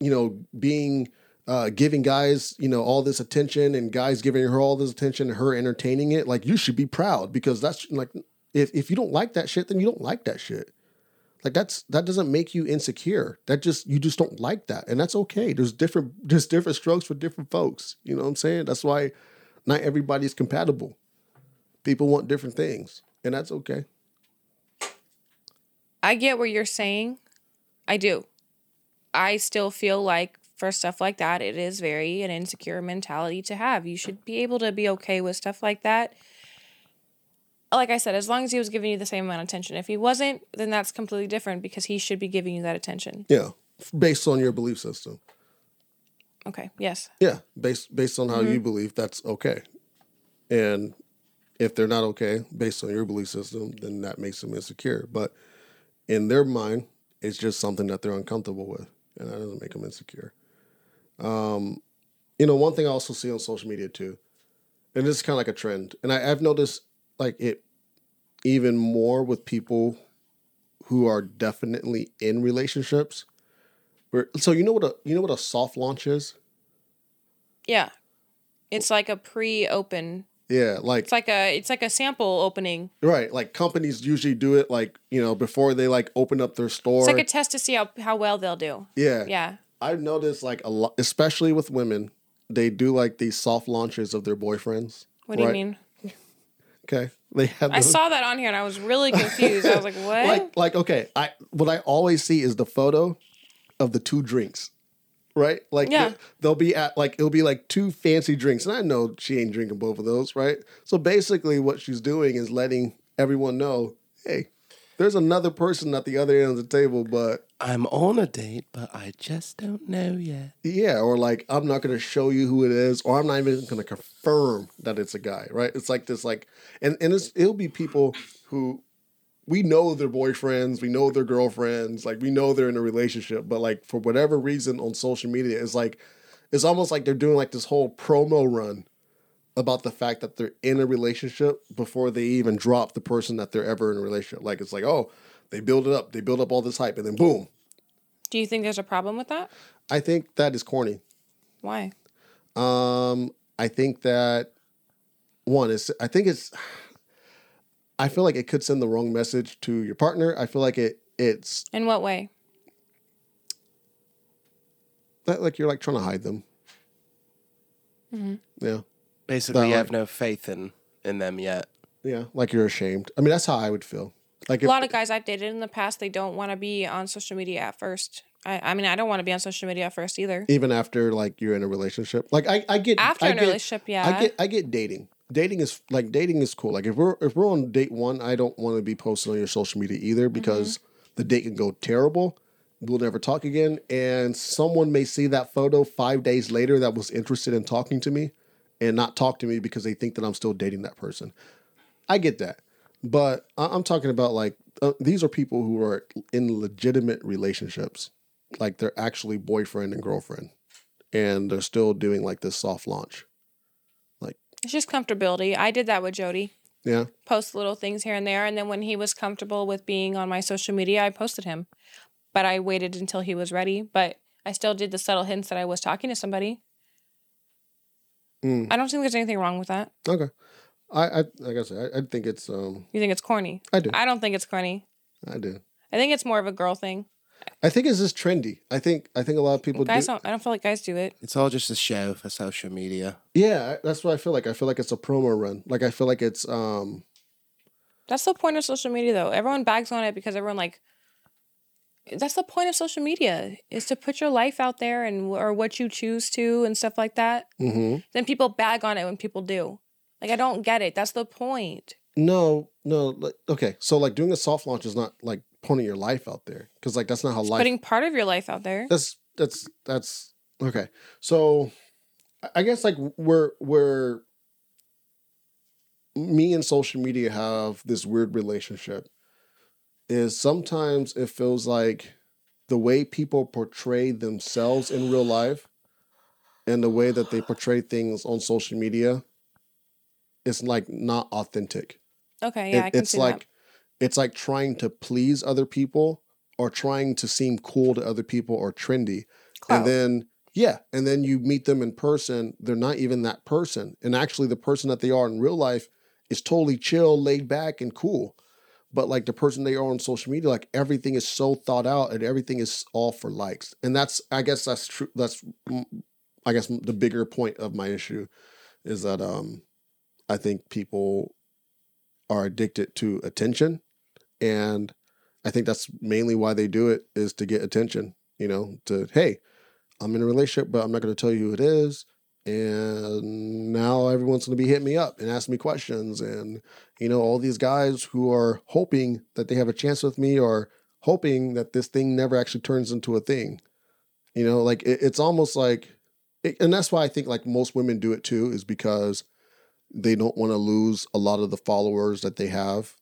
you know being uh, giving guys, you know, all this attention and guys giving her all this attention and her entertaining it, like you should be proud because that's like if if you don't like that shit, then you don't like that shit. Like that's that doesn't make you insecure. That just you just don't like that. And that's okay. There's different there's different strokes for different folks. You know what I'm saying? That's why not everybody's compatible. People want different things. And that's okay. I get what you're saying. I do. I still feel like for stuff like that, it is very an insecure mentality to have. You should be able to be okay with stuff like that. Like I said, as long as he was giving you the same amount of attention. If he wasn't, then that's completely different because he should be giving you that attention. Yeah. Based on your belief system. Okay. Yes. Yeah, based based on how you believe, that's okay. And if they're not okay based on your belief system, then that makes them insecure. But in their mind, it's just something that they're uncomfortable with, and that doesn't make them insecure. Um, you know, one thing I also see on social media too, and this is kind of like a trend, and I, I've noticed like it even more with people who are definitely in relationships. So you know what a you know what a soft launch is? Yeah. It's like a pre-open. Yeah, like It's like a it's like a sample opening. right, like companies usually do it like you know before they like open up their store. It's like a test to see how, how well they'll do. yeah, Yeah. I've noticed like a lot, especially with women, they do like these soft launches of their boyfriends. What do you mean? Okay, they have. I those- saw that on here and I was really confused. I was like, what? like like okay, I what I always see is the photo of the two drinks. Right? Like Yeah. they- they'll be at like it'll be like two fancy drinks. And I know she ain't drinking both of those, right? So basically what she's doing is letting everyone know, hey, there's another person at the other end of the table, but I'm on a date, but I just don't know yet. yeah, or like I'm not gonna show you who it is, or I'm not even gonna confirm that it's a guy, right? It's like this, like, and and it's, it'll be people who we know their boyfriends, we know their girlfriends, like we know they're in a relationship, but like for whatever reason on social media, it's like it's almost like they're doing like this whole promo run about the fact that they're in a relationship before they even drop the person that they're ever in a relationship. Like it's like, oh, they build it up, they build up all this hype, and then boom. Do you think there's a problem with that? I think that is corny. Why? Um, I think that one is I think it's I feel like it could send the wrong message to your partner. I feel like it it's In what way? that like you're like trying to hide them. Mm-hmm. Yeah. Basically, But, you like- have no faith in in them yet. Yeah. Like you're ashamed. I mean, that's how I would feel. Like A lot of guys I've dated in the past, they don't want to be on social media at first. I, I mean, I don't want to be on social media at first either. even after like you're in a relationship. Like I, I get After I in a get- relationship, yeah. I get I get dating. Dating is like dating is cool. Like if we're if we're on date one, I don't want to be posting on your social media either because the date can go terrible. We'll never talk again, and someone may see that photo five days later that was interested in talking to me, and not talk to me because they think that I'm still dating that person. I get that, but I- I'm talking about like uh, these are people who are in legitimate relationships, like they're actually boyfriend and girlfriend, and they're still doing like this soft launch. It's just comfortability. I did that with Jody. Yeah. Post little things here and there. And then when he was comfortable with being on my social media, I posted him. But I waited until he was ready. But I still did the subtle hints that I was talking to somebody. Mm. I don't think there's anything wrong with that. Okay. I, I like I said, I, I think it's um You think it's corny? I do. I don't think it's corny. I do. I think it's more of a girl thing. I think it's just trendy. I think I think a lot of people Guys do. don't. I don't feel like guys do it. It's all just a show for social media. Yeah, that's what I feel like. I feel like it's a promo run. Like I feel like it's um That's the point of social media, though. Everyone bags on it because everyone like. That's the point of social media is to put your life out there and or what you choose to and stuff like that. mhm. Then people bag on it when people do. Like I don't get it. That's the point. no, no, like, okay. So like doing a soft launch is not like putting your life out there cuz like that's not how life Putting part of your life out there. that's that's that's okay. So I- guess like we're we're me and social media have this weird relationship. Is sometimes it feels like the way people portray themselves in real life and the way that they portray things on social media is like not authentic Okay, yeah, it- I can it's see like that. It's like trying to please other people or trying to seem cool to other people or trendy. Clout. and then yeah and then you meet them in person. They're not even that person. And actually the person that they are in real life is totally chill laid back and cool. But like the person they are on social media like everything is so thought out and everything is all for likes. And that's i guess that's true that's i guess the bigger point of my issue is that um i think people are addicted to attention and i think that's mainly why they do it is to get attention you know to hey i'm in a relationship but i'm not going to tell you who it is and now everyone's going to be hitting me up and asking me questions and you know all these guys who are hoping that they have a chance with me or hoping that this thing never actually turns into a thing you know like it, it's almost like it, and that's why i think like most women do it too is because they don't want to lose a lot of the followers that they have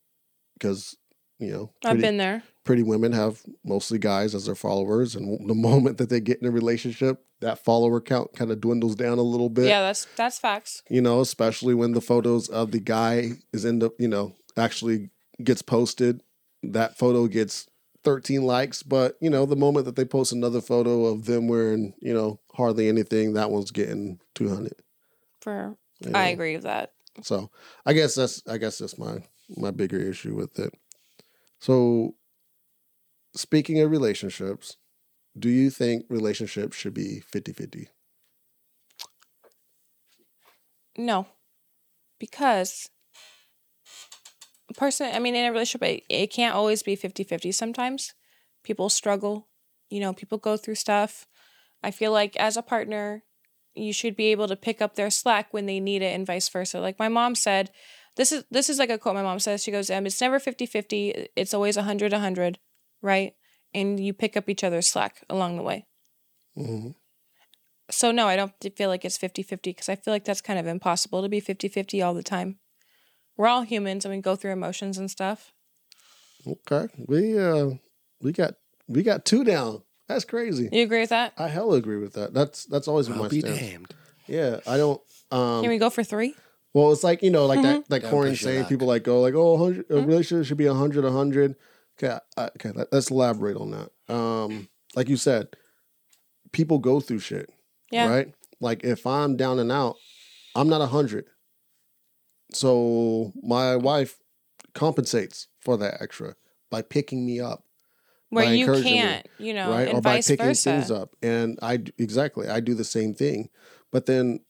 because you know I've been there. pretty women have mostly guys as their followers and the moment that they get in a relationship that follower count kind of dwindles down a little bit Yeah, that's that's facts. you know especially when the photos of the guy is in the you know actually gets posted that photo gets 13 likes but you know the moment that they post another photo of them wearing you know hardly anything that one's getting 200 For you I agree with that. So I guess that's I guess that's my my bigger issue with it. So speaking of relationships, do you think relationships should be 50-50? No, because a person, I mean, in a relationship, it, it can't always be 50 50. Sometimes people struggle, you know, people go through stuff. I feel like as a partner, you should be able to pick up their slack when they need it and vice versa. Like my mom said, this is this is like a quote my mom says. She goes, um, it's never 50-50. It's always 100-100, right? And you pick up each other's slack along the way. hmm So no, I don't feel like it's 50-50 because I feel like that's kind of impossible to be 50-50 all the time. We're all humans and we go through emotions and stuff. Okay, we uh, we got we got two down. That's crazy. You agree with that? I hella agree with that. That's that's always been I'll my be stance. damned. Yeah, I don't. Um, Can we go for three? Well, it's like you know, like that, like Don't Corin saying, luck. people like go like, oh, 100, a relationship should be 100, 100. Okay, I, okay, let, us elaborate on that. Um, like you said, people go through shit, Yeah. right? Like if I'm down and out, I'm not 100. So my wife compensates for that extra by picking me up, Where you can't, you know, right? and Or by vice picking versa. things up. And I exactly, I do the same thing. But then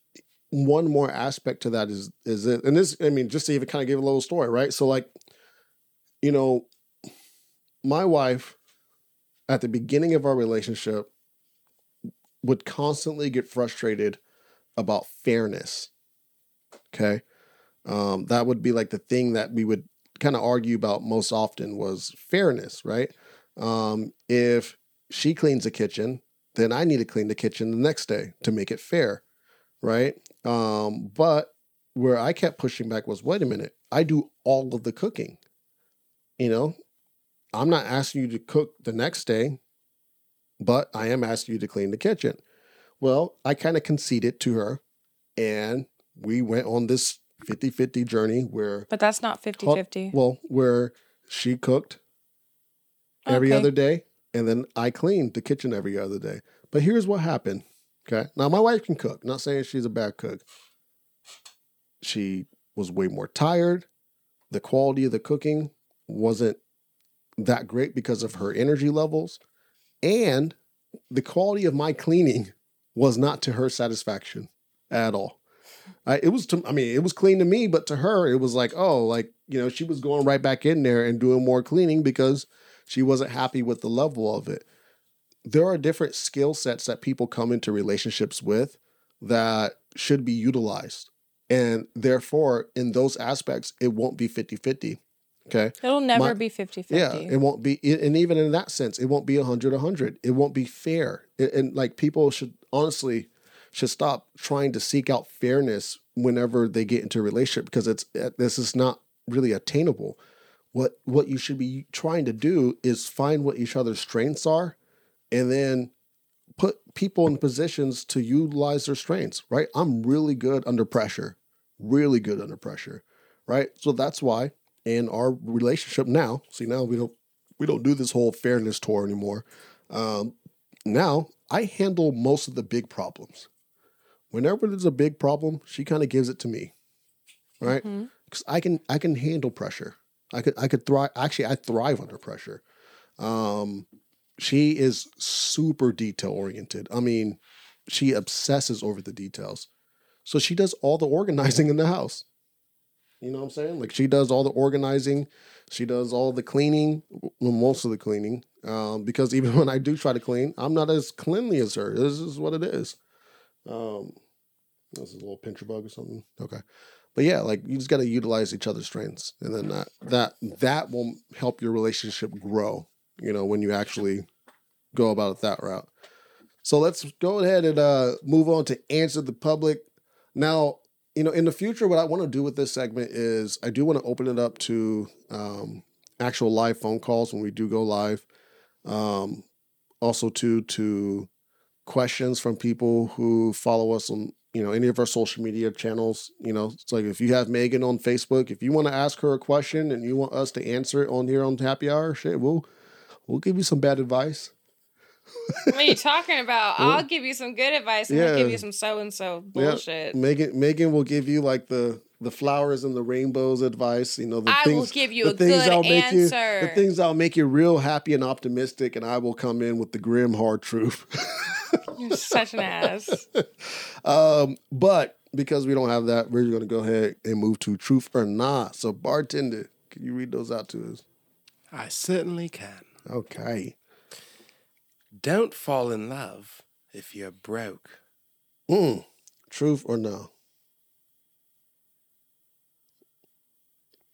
one more aspect to that is is it, and this, I mean, just to even kind of give a little story, right? So like, you know, my wife at the beginning of our relationship would constantly get frustrated about fairness. Okay. Um, that would be like the thing that we would kind of argue about most often was fairness, right? Um, if she cleans the kitchen, then I need to clean the kitchen the next day to make it fair, right? Um, but where I kept pushing back was, wait a minute, I do all of the cooking. You know, I'm not asking you to cook the next day, but I am asking you to clean the kitchen. Well, I kind of conceded to her, and we went on this 50 50 journey where But that's not 50-50. well, where she cooked every Okay. other day, and then I cleaned the kitchen every other day. But here's what happened. Okay. Now my wife can cook. Not saying she's a bad cook. She was way more tired. The quality of the cooking wasn't that great because of her energy levels. And the quality of my cleaning was not to her satisfaction at all. I, it was to, I mean, it was clean to me, but to her, it was like, oh, like, you know, she was going right back in there and doing more cleaning because she wasn't happy with the level of it. There are different skill sets that people come into relationships with that should be utilized. And therefore, in those aspects, it won't be 50 50. Okay. It'll never my- be 50-50. Yeah, it won't be, and even in that sense, it won't be 100 100. It won't be fair. And, and like people should honestly should stop trying to seek out fairness whenever they get into a relationship because it's uh, this is not really attainable. What what you should be trying to do is find what each other's strengths are, and then put people in positions to utilize their strengths. Right? I'm really good under pressure, really good under pressure. Right? So that's why in our relationship now, see now we don't we don't do this whole fairness tour anymore. Um, now I handle most of the big problems. Whenever there's a big problem, she kind of gives it to me, right? Because I can I can handle pressure. I could I could thrive. Actually, I thrive under pressure. Um, she is super detail oriented. I mean, she obsesses over the details. So she does all the organizing in the house. You know what I'm saying? Like she does all the organizing, she does all the cleaning, well, most of the cleaning. Um, because even when I do try to clean, I'm not as cleanly as her. This is what it is. Um, this is a little pincher bug or something. Okay, but yeah, like you just got to utilize each other's strengths, and then that that that will help your relationship grow. You know, when you actually go about it that route. So let's go ahead and uh, move on to answer the public. Now, you know, in the future, what I want to do with this segment is I do want to open it up to um, actual live phone calls when we do go live. Um, also, to to questions from people who follow us on you know any of our social media channels. You know, it's like if you have Megan on Facebook, if you want to ask her a question and you want us to answer it on here on Happy Hour, shit, we'll we'll give you some bad advice. What are you talking about? I'll give you some good advice and I'll give you some so and so Yeah, bullshit. Megan Megan will give you like the the flowers and the rainbows advice. You know, the I things will give you the a things good that'll make you the things that'll make you real happy and optimistic, and I will come in with the grim hard truth. You're such an ass. um, but because we don't have that, we're gonna go ahead and move to truth or not. So, bartender, can you read those out to us? I certainly can. Okay. Don't fall in love if you're broke. Mm. Truth or no?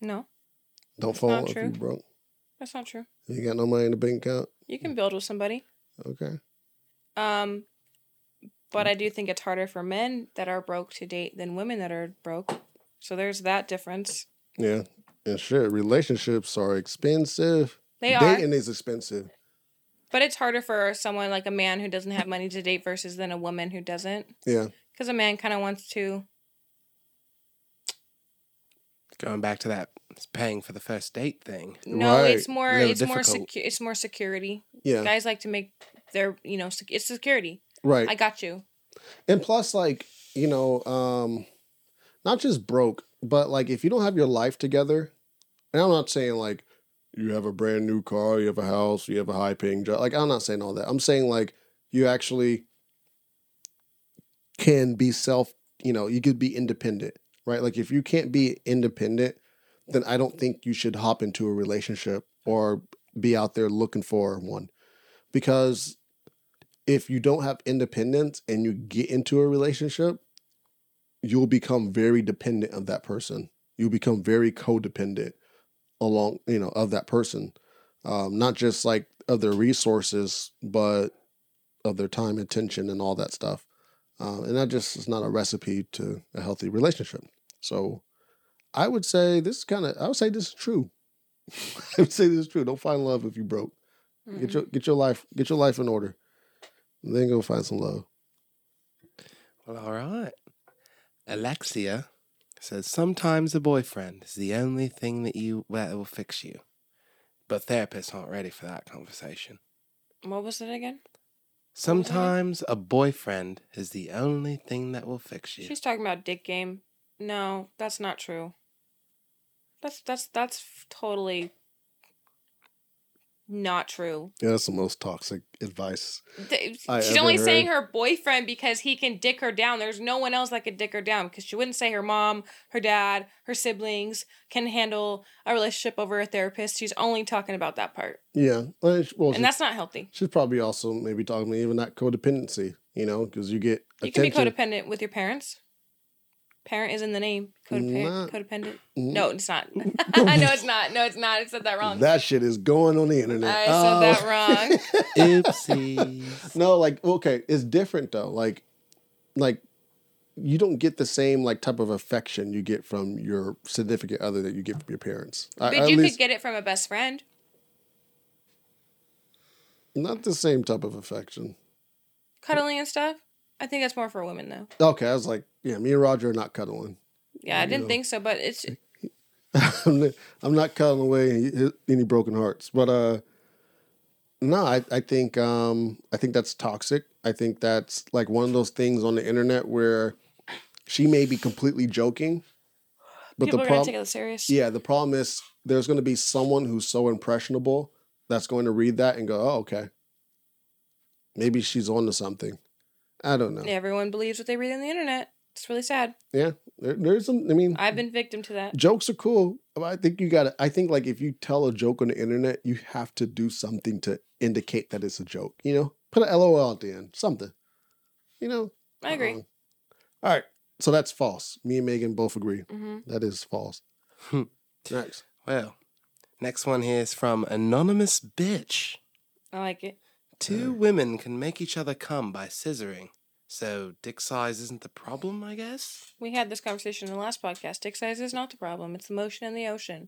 No, Don't fall not if true. you broke. that's not true. You got no money in the bank account. You can build with somebody. Okay. Um, but I do think it's harder for men that are broke to date than women that are broke. So there's that difference. Yeah. And shit, relationships are expensive. They are, Dating is expensive. but it's harder for someone like a man who doesn't have money to date versus than a woman who doesn't. Yeah. Because a man kind of wants to. Going back to that paying for the first date thing. No, it's more. Little It's more. difficult. Secu- it's more security. Yeah. Guys like to make their. You know, sec- it's security. Right. I got you. And plus, like, you know, um, not just broke, but like if you don't have your life together, and I'm not saying like you have a brand new car, you have a house, you have a high paying job. Like I'm not saying all that. I'm saying like you actually can be self, you know, you could be independent, right? Like if you can't be independent, then I don't think you should hop into a relationship or be out there looking for one. Because if you don't have independence and you get into a relationship, you'll become very dependent of that person. You'll become very codependent along, you know, of that person. Um, not just like of their resources, but of their time, attention, and all that stuff. Uh, and that just is not a recipe to a healthy relationship. So I would say this is kind of, I would say this is true. I would say this is true. Don't find love if you broke. Get Mhm. your get your life get your life in order. And then go find some love. Well, all right. Alexia says sometimes a boyfriend is the only thing that you that will fix you, but therapists aren't ready for that conversation. What was it again? Sometimes a boyfriend is the only thing that will fix you. She's talking about dick game. No, that's not true. That's that's that's totally not true. Yeah, that's the most toxic advice. She's only saying her boyfriend because he can dick her down. There's no one else that could dick her down because she wouldn't say her mom, her dad, her siblings can handle a relationship over a therapist. She's only talking about that part. Yeah, well, And she- that's not healthy. she's probably also maybe talking about even that codependency. You know, because you get You can be codependent with your parents. Parent is in the name. Codependent. Codependent. Mm, No, it's not. no, it's not. No, it's not. I said that wrong. That shit is going on the internet. I said that Oh. wrong. Oopsies. no, like okay, it's different though. Like, like you don't get the same like type of affection you get from your significant other that you get from your parents. But at you least could get it from a best friend. not the same type of affection. Cuddling and stuff. I think that's more for women though. Okay, I was like, yeah, me and Roger are not cuddling. Yeah, I didn't Yeah. think so, but it's I'm not- cuddling away any, broken hearts. But uh no, I, I think um I think that's toxic. I think that's like one of those things on the internet where she may be completely joking. But people the problem serious. Yeah, the problem is there's gonna be someone who's so impressionable that's going to read that and go, Oh, okay. Maybe she's on to something. I don't know. Everyone believes what they read on the internet. It's really sad. Yeah. There, there's some I mean I've been victim to that. jokes are cool. But I think you got to I think like if you tell a joke on the internet, you have to do something to indicate that it's a joke. You know, put a LOL at the end, something. You know. I agree. Uh-uh. All right, so that's false. Me and Megan both agree hmm that is false. Hmm. Next, well, next one here is from Anonymous Bitch. I like it. Two women can make each other come by scissoring. So dick size isn't the problem, I guess? We had this conversation in the last podcast. Dick size is not the problem. It's the motion in the ocean.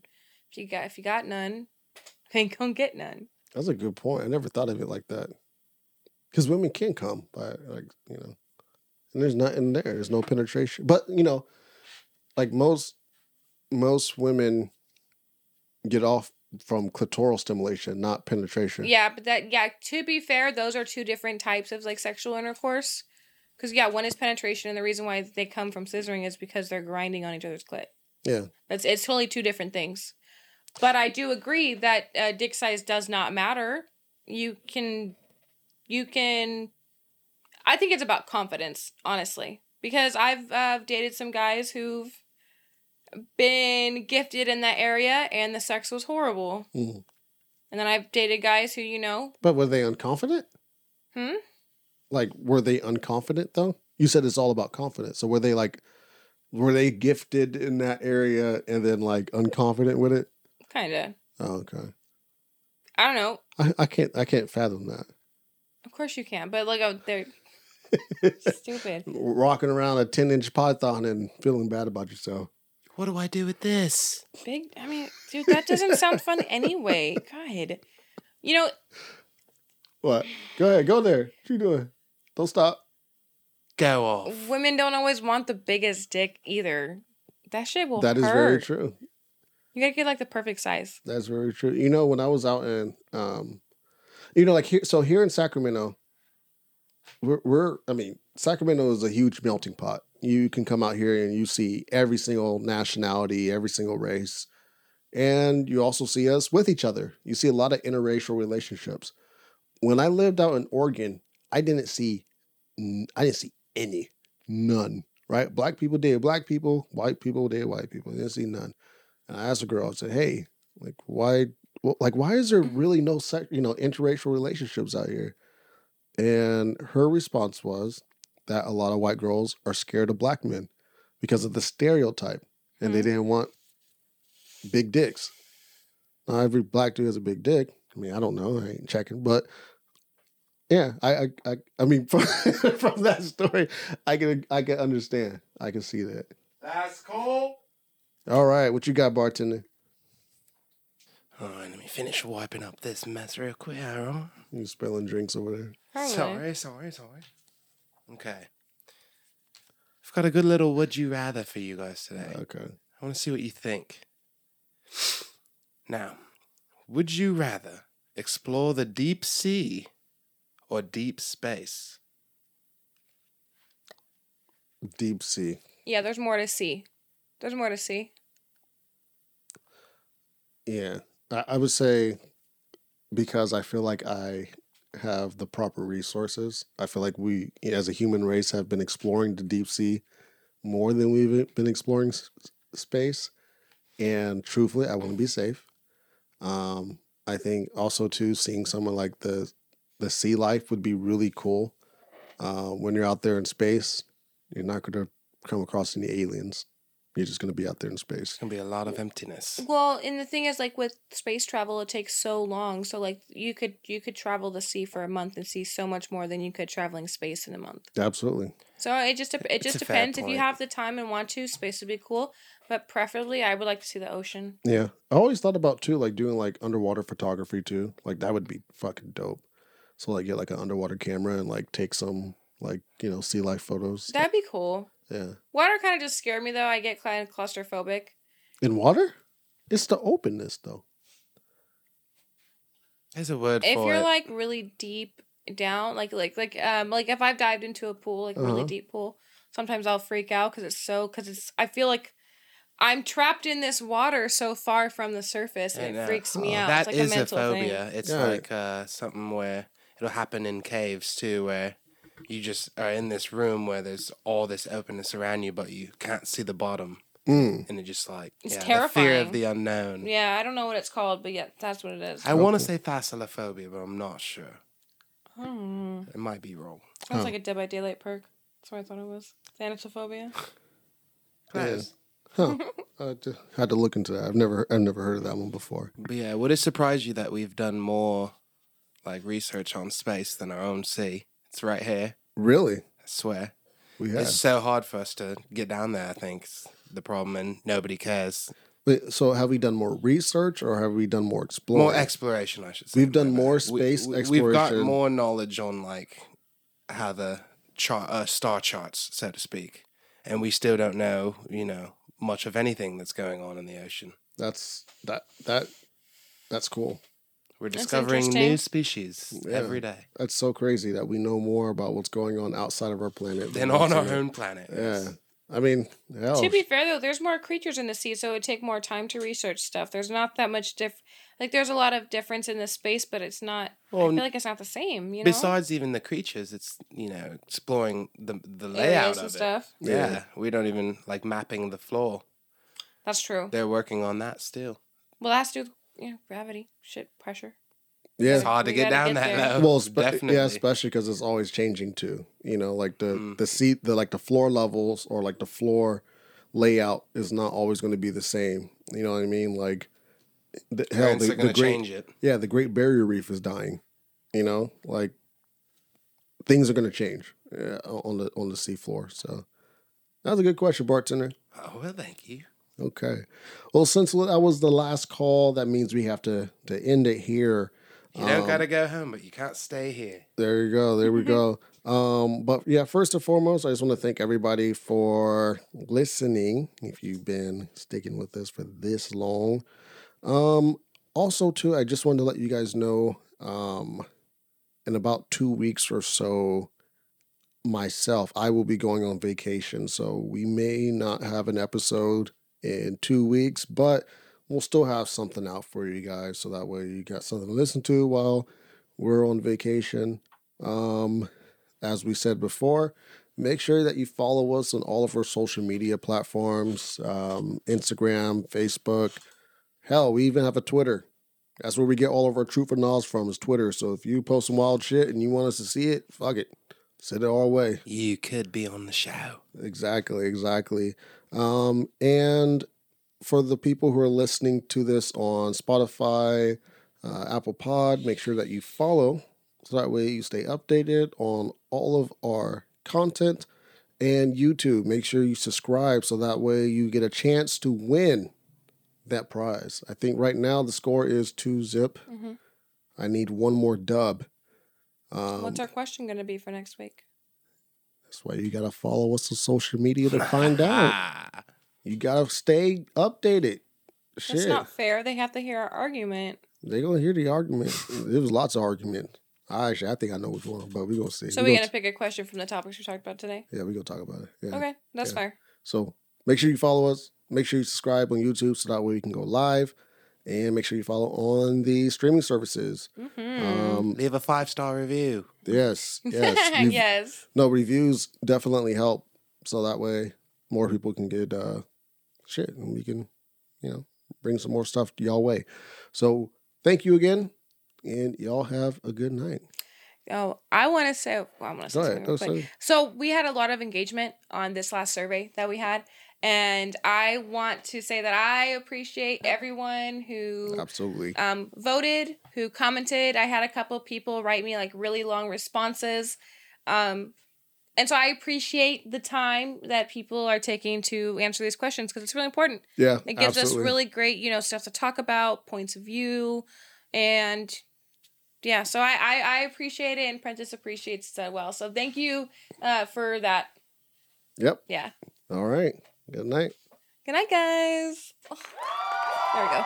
If you got if you got none, then go get none. that's a good point. I never thought of it like that. Because women can come by like you know, and there's nothing there. There's no penetration. But you know, like most most women get off from clitoral stimulation, not penetration. Yeah, but that yeah. To be fair, those are two different types of like sexual intercourse. Because yeah, one is penetration, and the reason why they come from scissoring is because they're grinding on each other's clit. Yeah. It's it's totally two different things. But I do agree that uh, dick size does not matter. You can, you can. I think it's about confidence, honestly, because I've uh, dated some guys who've been gifted in that area, and the sex was horrible. Mhm. And then I've dated guys who, you know, But were they unconfident? hmm. Like, were they unconfident though? You said it's all about confidence. So were they like Were they gifted in that area and then like unconfident with it? Kind of. Oh, okay. I don't know. I, I can't I can't fathom that. Of course you can, but like, oh, they're stupid. Rocking around a ten inch python and feeling bad about yourself. What do I do with this? Big. I mean, dude, that doesn't sound fun anyway. God. You know, What? Go ahead, go there. What you doing? Don't stop. Go off. women don't always want the biggest dick either. That shit will That is hurt. very true. You gotta get like the perfect size. That's very true. You know, when I was out in, um, you know, like here, so here in Sacramento, we're, we're, I mean, Sacramento is a huge melting pot. You can come out here and you see every single nationality, every single race, and you also see us with each other. You see a lot of interracial relationships. When I lived out in Oregon, I didn't see, I didn't see any, none. Right? Black people did black people, white people did white people. I didn't see none. And I asked a girl, I said, "Hey, like why well, like why is there really no sex you know interracial relationships out here and her response was that a lot of white girls are scared of black men because of the stereotype and they Hmm. didn't want big dicks now every black dude has a big dick i mean i don't know i ain't checking but yeah i i i, I mean from, from that story i can i can understand i can see that That's cool. all right what you got bartender All right, let me finish wiping up this mess real quick, Aaron. you spilling drinks over there Probably. Sorry, sorry, sorry. Okay. I've got a good little would you rather for you guys today. okay I want to see what you think. Now, would you rather explore the deep sea or deep space? deep sea Yeah, there's more to see. There's more to see. Yeah, I, I would say because I feel like I have the proper resources. I feel like we, as a human race, have been exploring the deep sea more than we've been exploring s- space. And truthfully, I want to be safe. Um, I think also too seeing someone like the the sea life would be really cool. Uh, when you're out there in space, you're not going to come across any aliens. You're just going to be out there in space. It's gonna be a lot of emptiness. Well, and the thing is, like with space travel, it takes so long. So like you could you could travel the sea for a month and see so much more than you could traveling space in a month. Absolutely. So it just it just depends. If you have the time and want to, space would be cool. But preferably, I would like to see the ocean. Yeah. I always thought about too, like doing like underwater photography too. Like that would be fucking dope. So like get like an underwater camera and like take some like, you know, sea life photos. That'd be cool. yeah. Water kind of just scared me though. I get kind of claustrophobic. In water? It's the openness though. There's a word If for you're it. like really deep down, like like like um like if I've dived into a pool, like a really Uh-huh. deep pool, sometimes I'll freak out because it's so because it's I feel like I'm trapped in this water so far from the surface and it freaks me Oh, out. That it's like is a a, mental phobia. thing. It's Yeah. like uh, something where it'll happen in caves too, where you just are in this room where there's all this openness around you, but you can't see the bottom, Mm. and it just like It's yeah, the fear of the unknown. Yeah, I don't know what it's called, but yeah, that's what it is. I want to say thalassophobia, but I'm not sure. Hmm. It might be wrong. Sounds Huh. like a Dead by Daylight perk. That's what I thought it was. Thanatophobia. Yeah. Huh. I had to look into that. I've never I've never heard of that one before. But yeah, would it surprise you that we've done more like research on space than our own sea? It's right here. Really? I swear. We have. It's so hard for us to get down there. I think is the problem, and nobody cares. Wait, so have we done more research or have we done more exploring? More exploration, I should say. We've done more. We- space we, We've got exploration. more knowledge on like how the chart, uh, star charts, so to speak, and we still don't know, you know, much of anything that's going on in the ocean. That's that that that's cool. We're discovering new species Yeah. every day That's so crazy that we know more about what's going on outside of our planet than on our own planet. Yeah. I mean, hell, To be fair though, there's more creatures in the sea, so it would take more time to research stuff. There's not that much diff. Like there's a lot of difference in the space, but it's not. Well, I feel like it's not the same. You know. Besides even the creatures, it's you know exploring the the Areas layout and of it. stuff. Yeah. Yeah. we don't even like mapping the floor. That's true. They're working on that still. Well, that's to do with you know, gravity, shit, pressure. yeah. It's hard to get down get that there. low. Well, spe- definitely. yeah, especially because it's always changing too. You know, like the Mm. the seat, the like the floor levels or like the floor, layout is not always going to be the same. You know what I mean? Like, the, hell, the, are going the to great, change it. yeah, the Great Barrier Reef is dying. You know, like things are going to change uh, on the on the seafloor. So that was a good question, bartender. Oh, well, thank you. Okay. Well, since that was the last call, that means we have to to end it here. You don't Um, got to go home, but you can't stay here. There you go. There we go. Um, but yeah, first and foremost, I just want to thank everybody for listening. If you've been sticking with us for this long, um, also too, I just wanted to let you guys know, um, in about two weeks or so, myself, I will be going on vacation, so we may not have an episode in two weeks, but we'll still have something out for you guys, so that way you got something to listen to while we're on vacation. Um, as we said before, make sure that you follow us on all of our social media platforms um, Instagram, Facebook. Hell, we even have a Twitter. That's where we get all of our truth and knowledge from is Twitter. So if you post some wild shit and you want us to see it, fuck it. Send it our way. You could be on the show. Exactly, exactly. Um, and for the people who are listening to this on Spotify, uh, Apple Pod, make sure that you follow so that way you stay updated on all of our content. And YouTube, make sure you subscribe so that way you get a chance to win that prize. I think right now the score is two zip. Mhm. I need one more dub. Um, What's our question going to be for next week? that's why you gotta follow us on social media to find out. You gotta stay updated. It's Shit, not fair. They have to hear our argument. they gonna hear the argument. there was lots of argument. I actually, I think I know which one, but we gonna see. So we we're gonna pick a question from the topics we talked about today. yeah, we gonna talk about it. Yeah. Okay, that's Yeah. fair. So make sure you follow us. Make sure you subscribe on YouTube so that way you can go live, and make sure you follow on the streaming services. hmm Um, Leave a five star review. yes, yes, Rev- yes. No reviews definitely help, so that way more people can get uh shit, and we can, you know, bring some more stuff y'all way. So thank you again, and y'all have a good night. Oh, I want to say, well, I want to say Go ahead. Go say. So we had a lot of engagement on this last survey that we had, and I want to say that I appreciate everyone who Absolutely. um, voted, who commented. I had a couple people write me like really long responses. Um, and so I appreciate the time that people are taking to answer these questions because it's really important. Yeah. It gives absolutely. us really great, you know, stuff to talk about, points of view, and yeah. So I I, I appreciate it, and Prentice appreciates it as well. So thank you uh, for that. Yep. Yeah. All right. Good night. Good night, guys. There we go.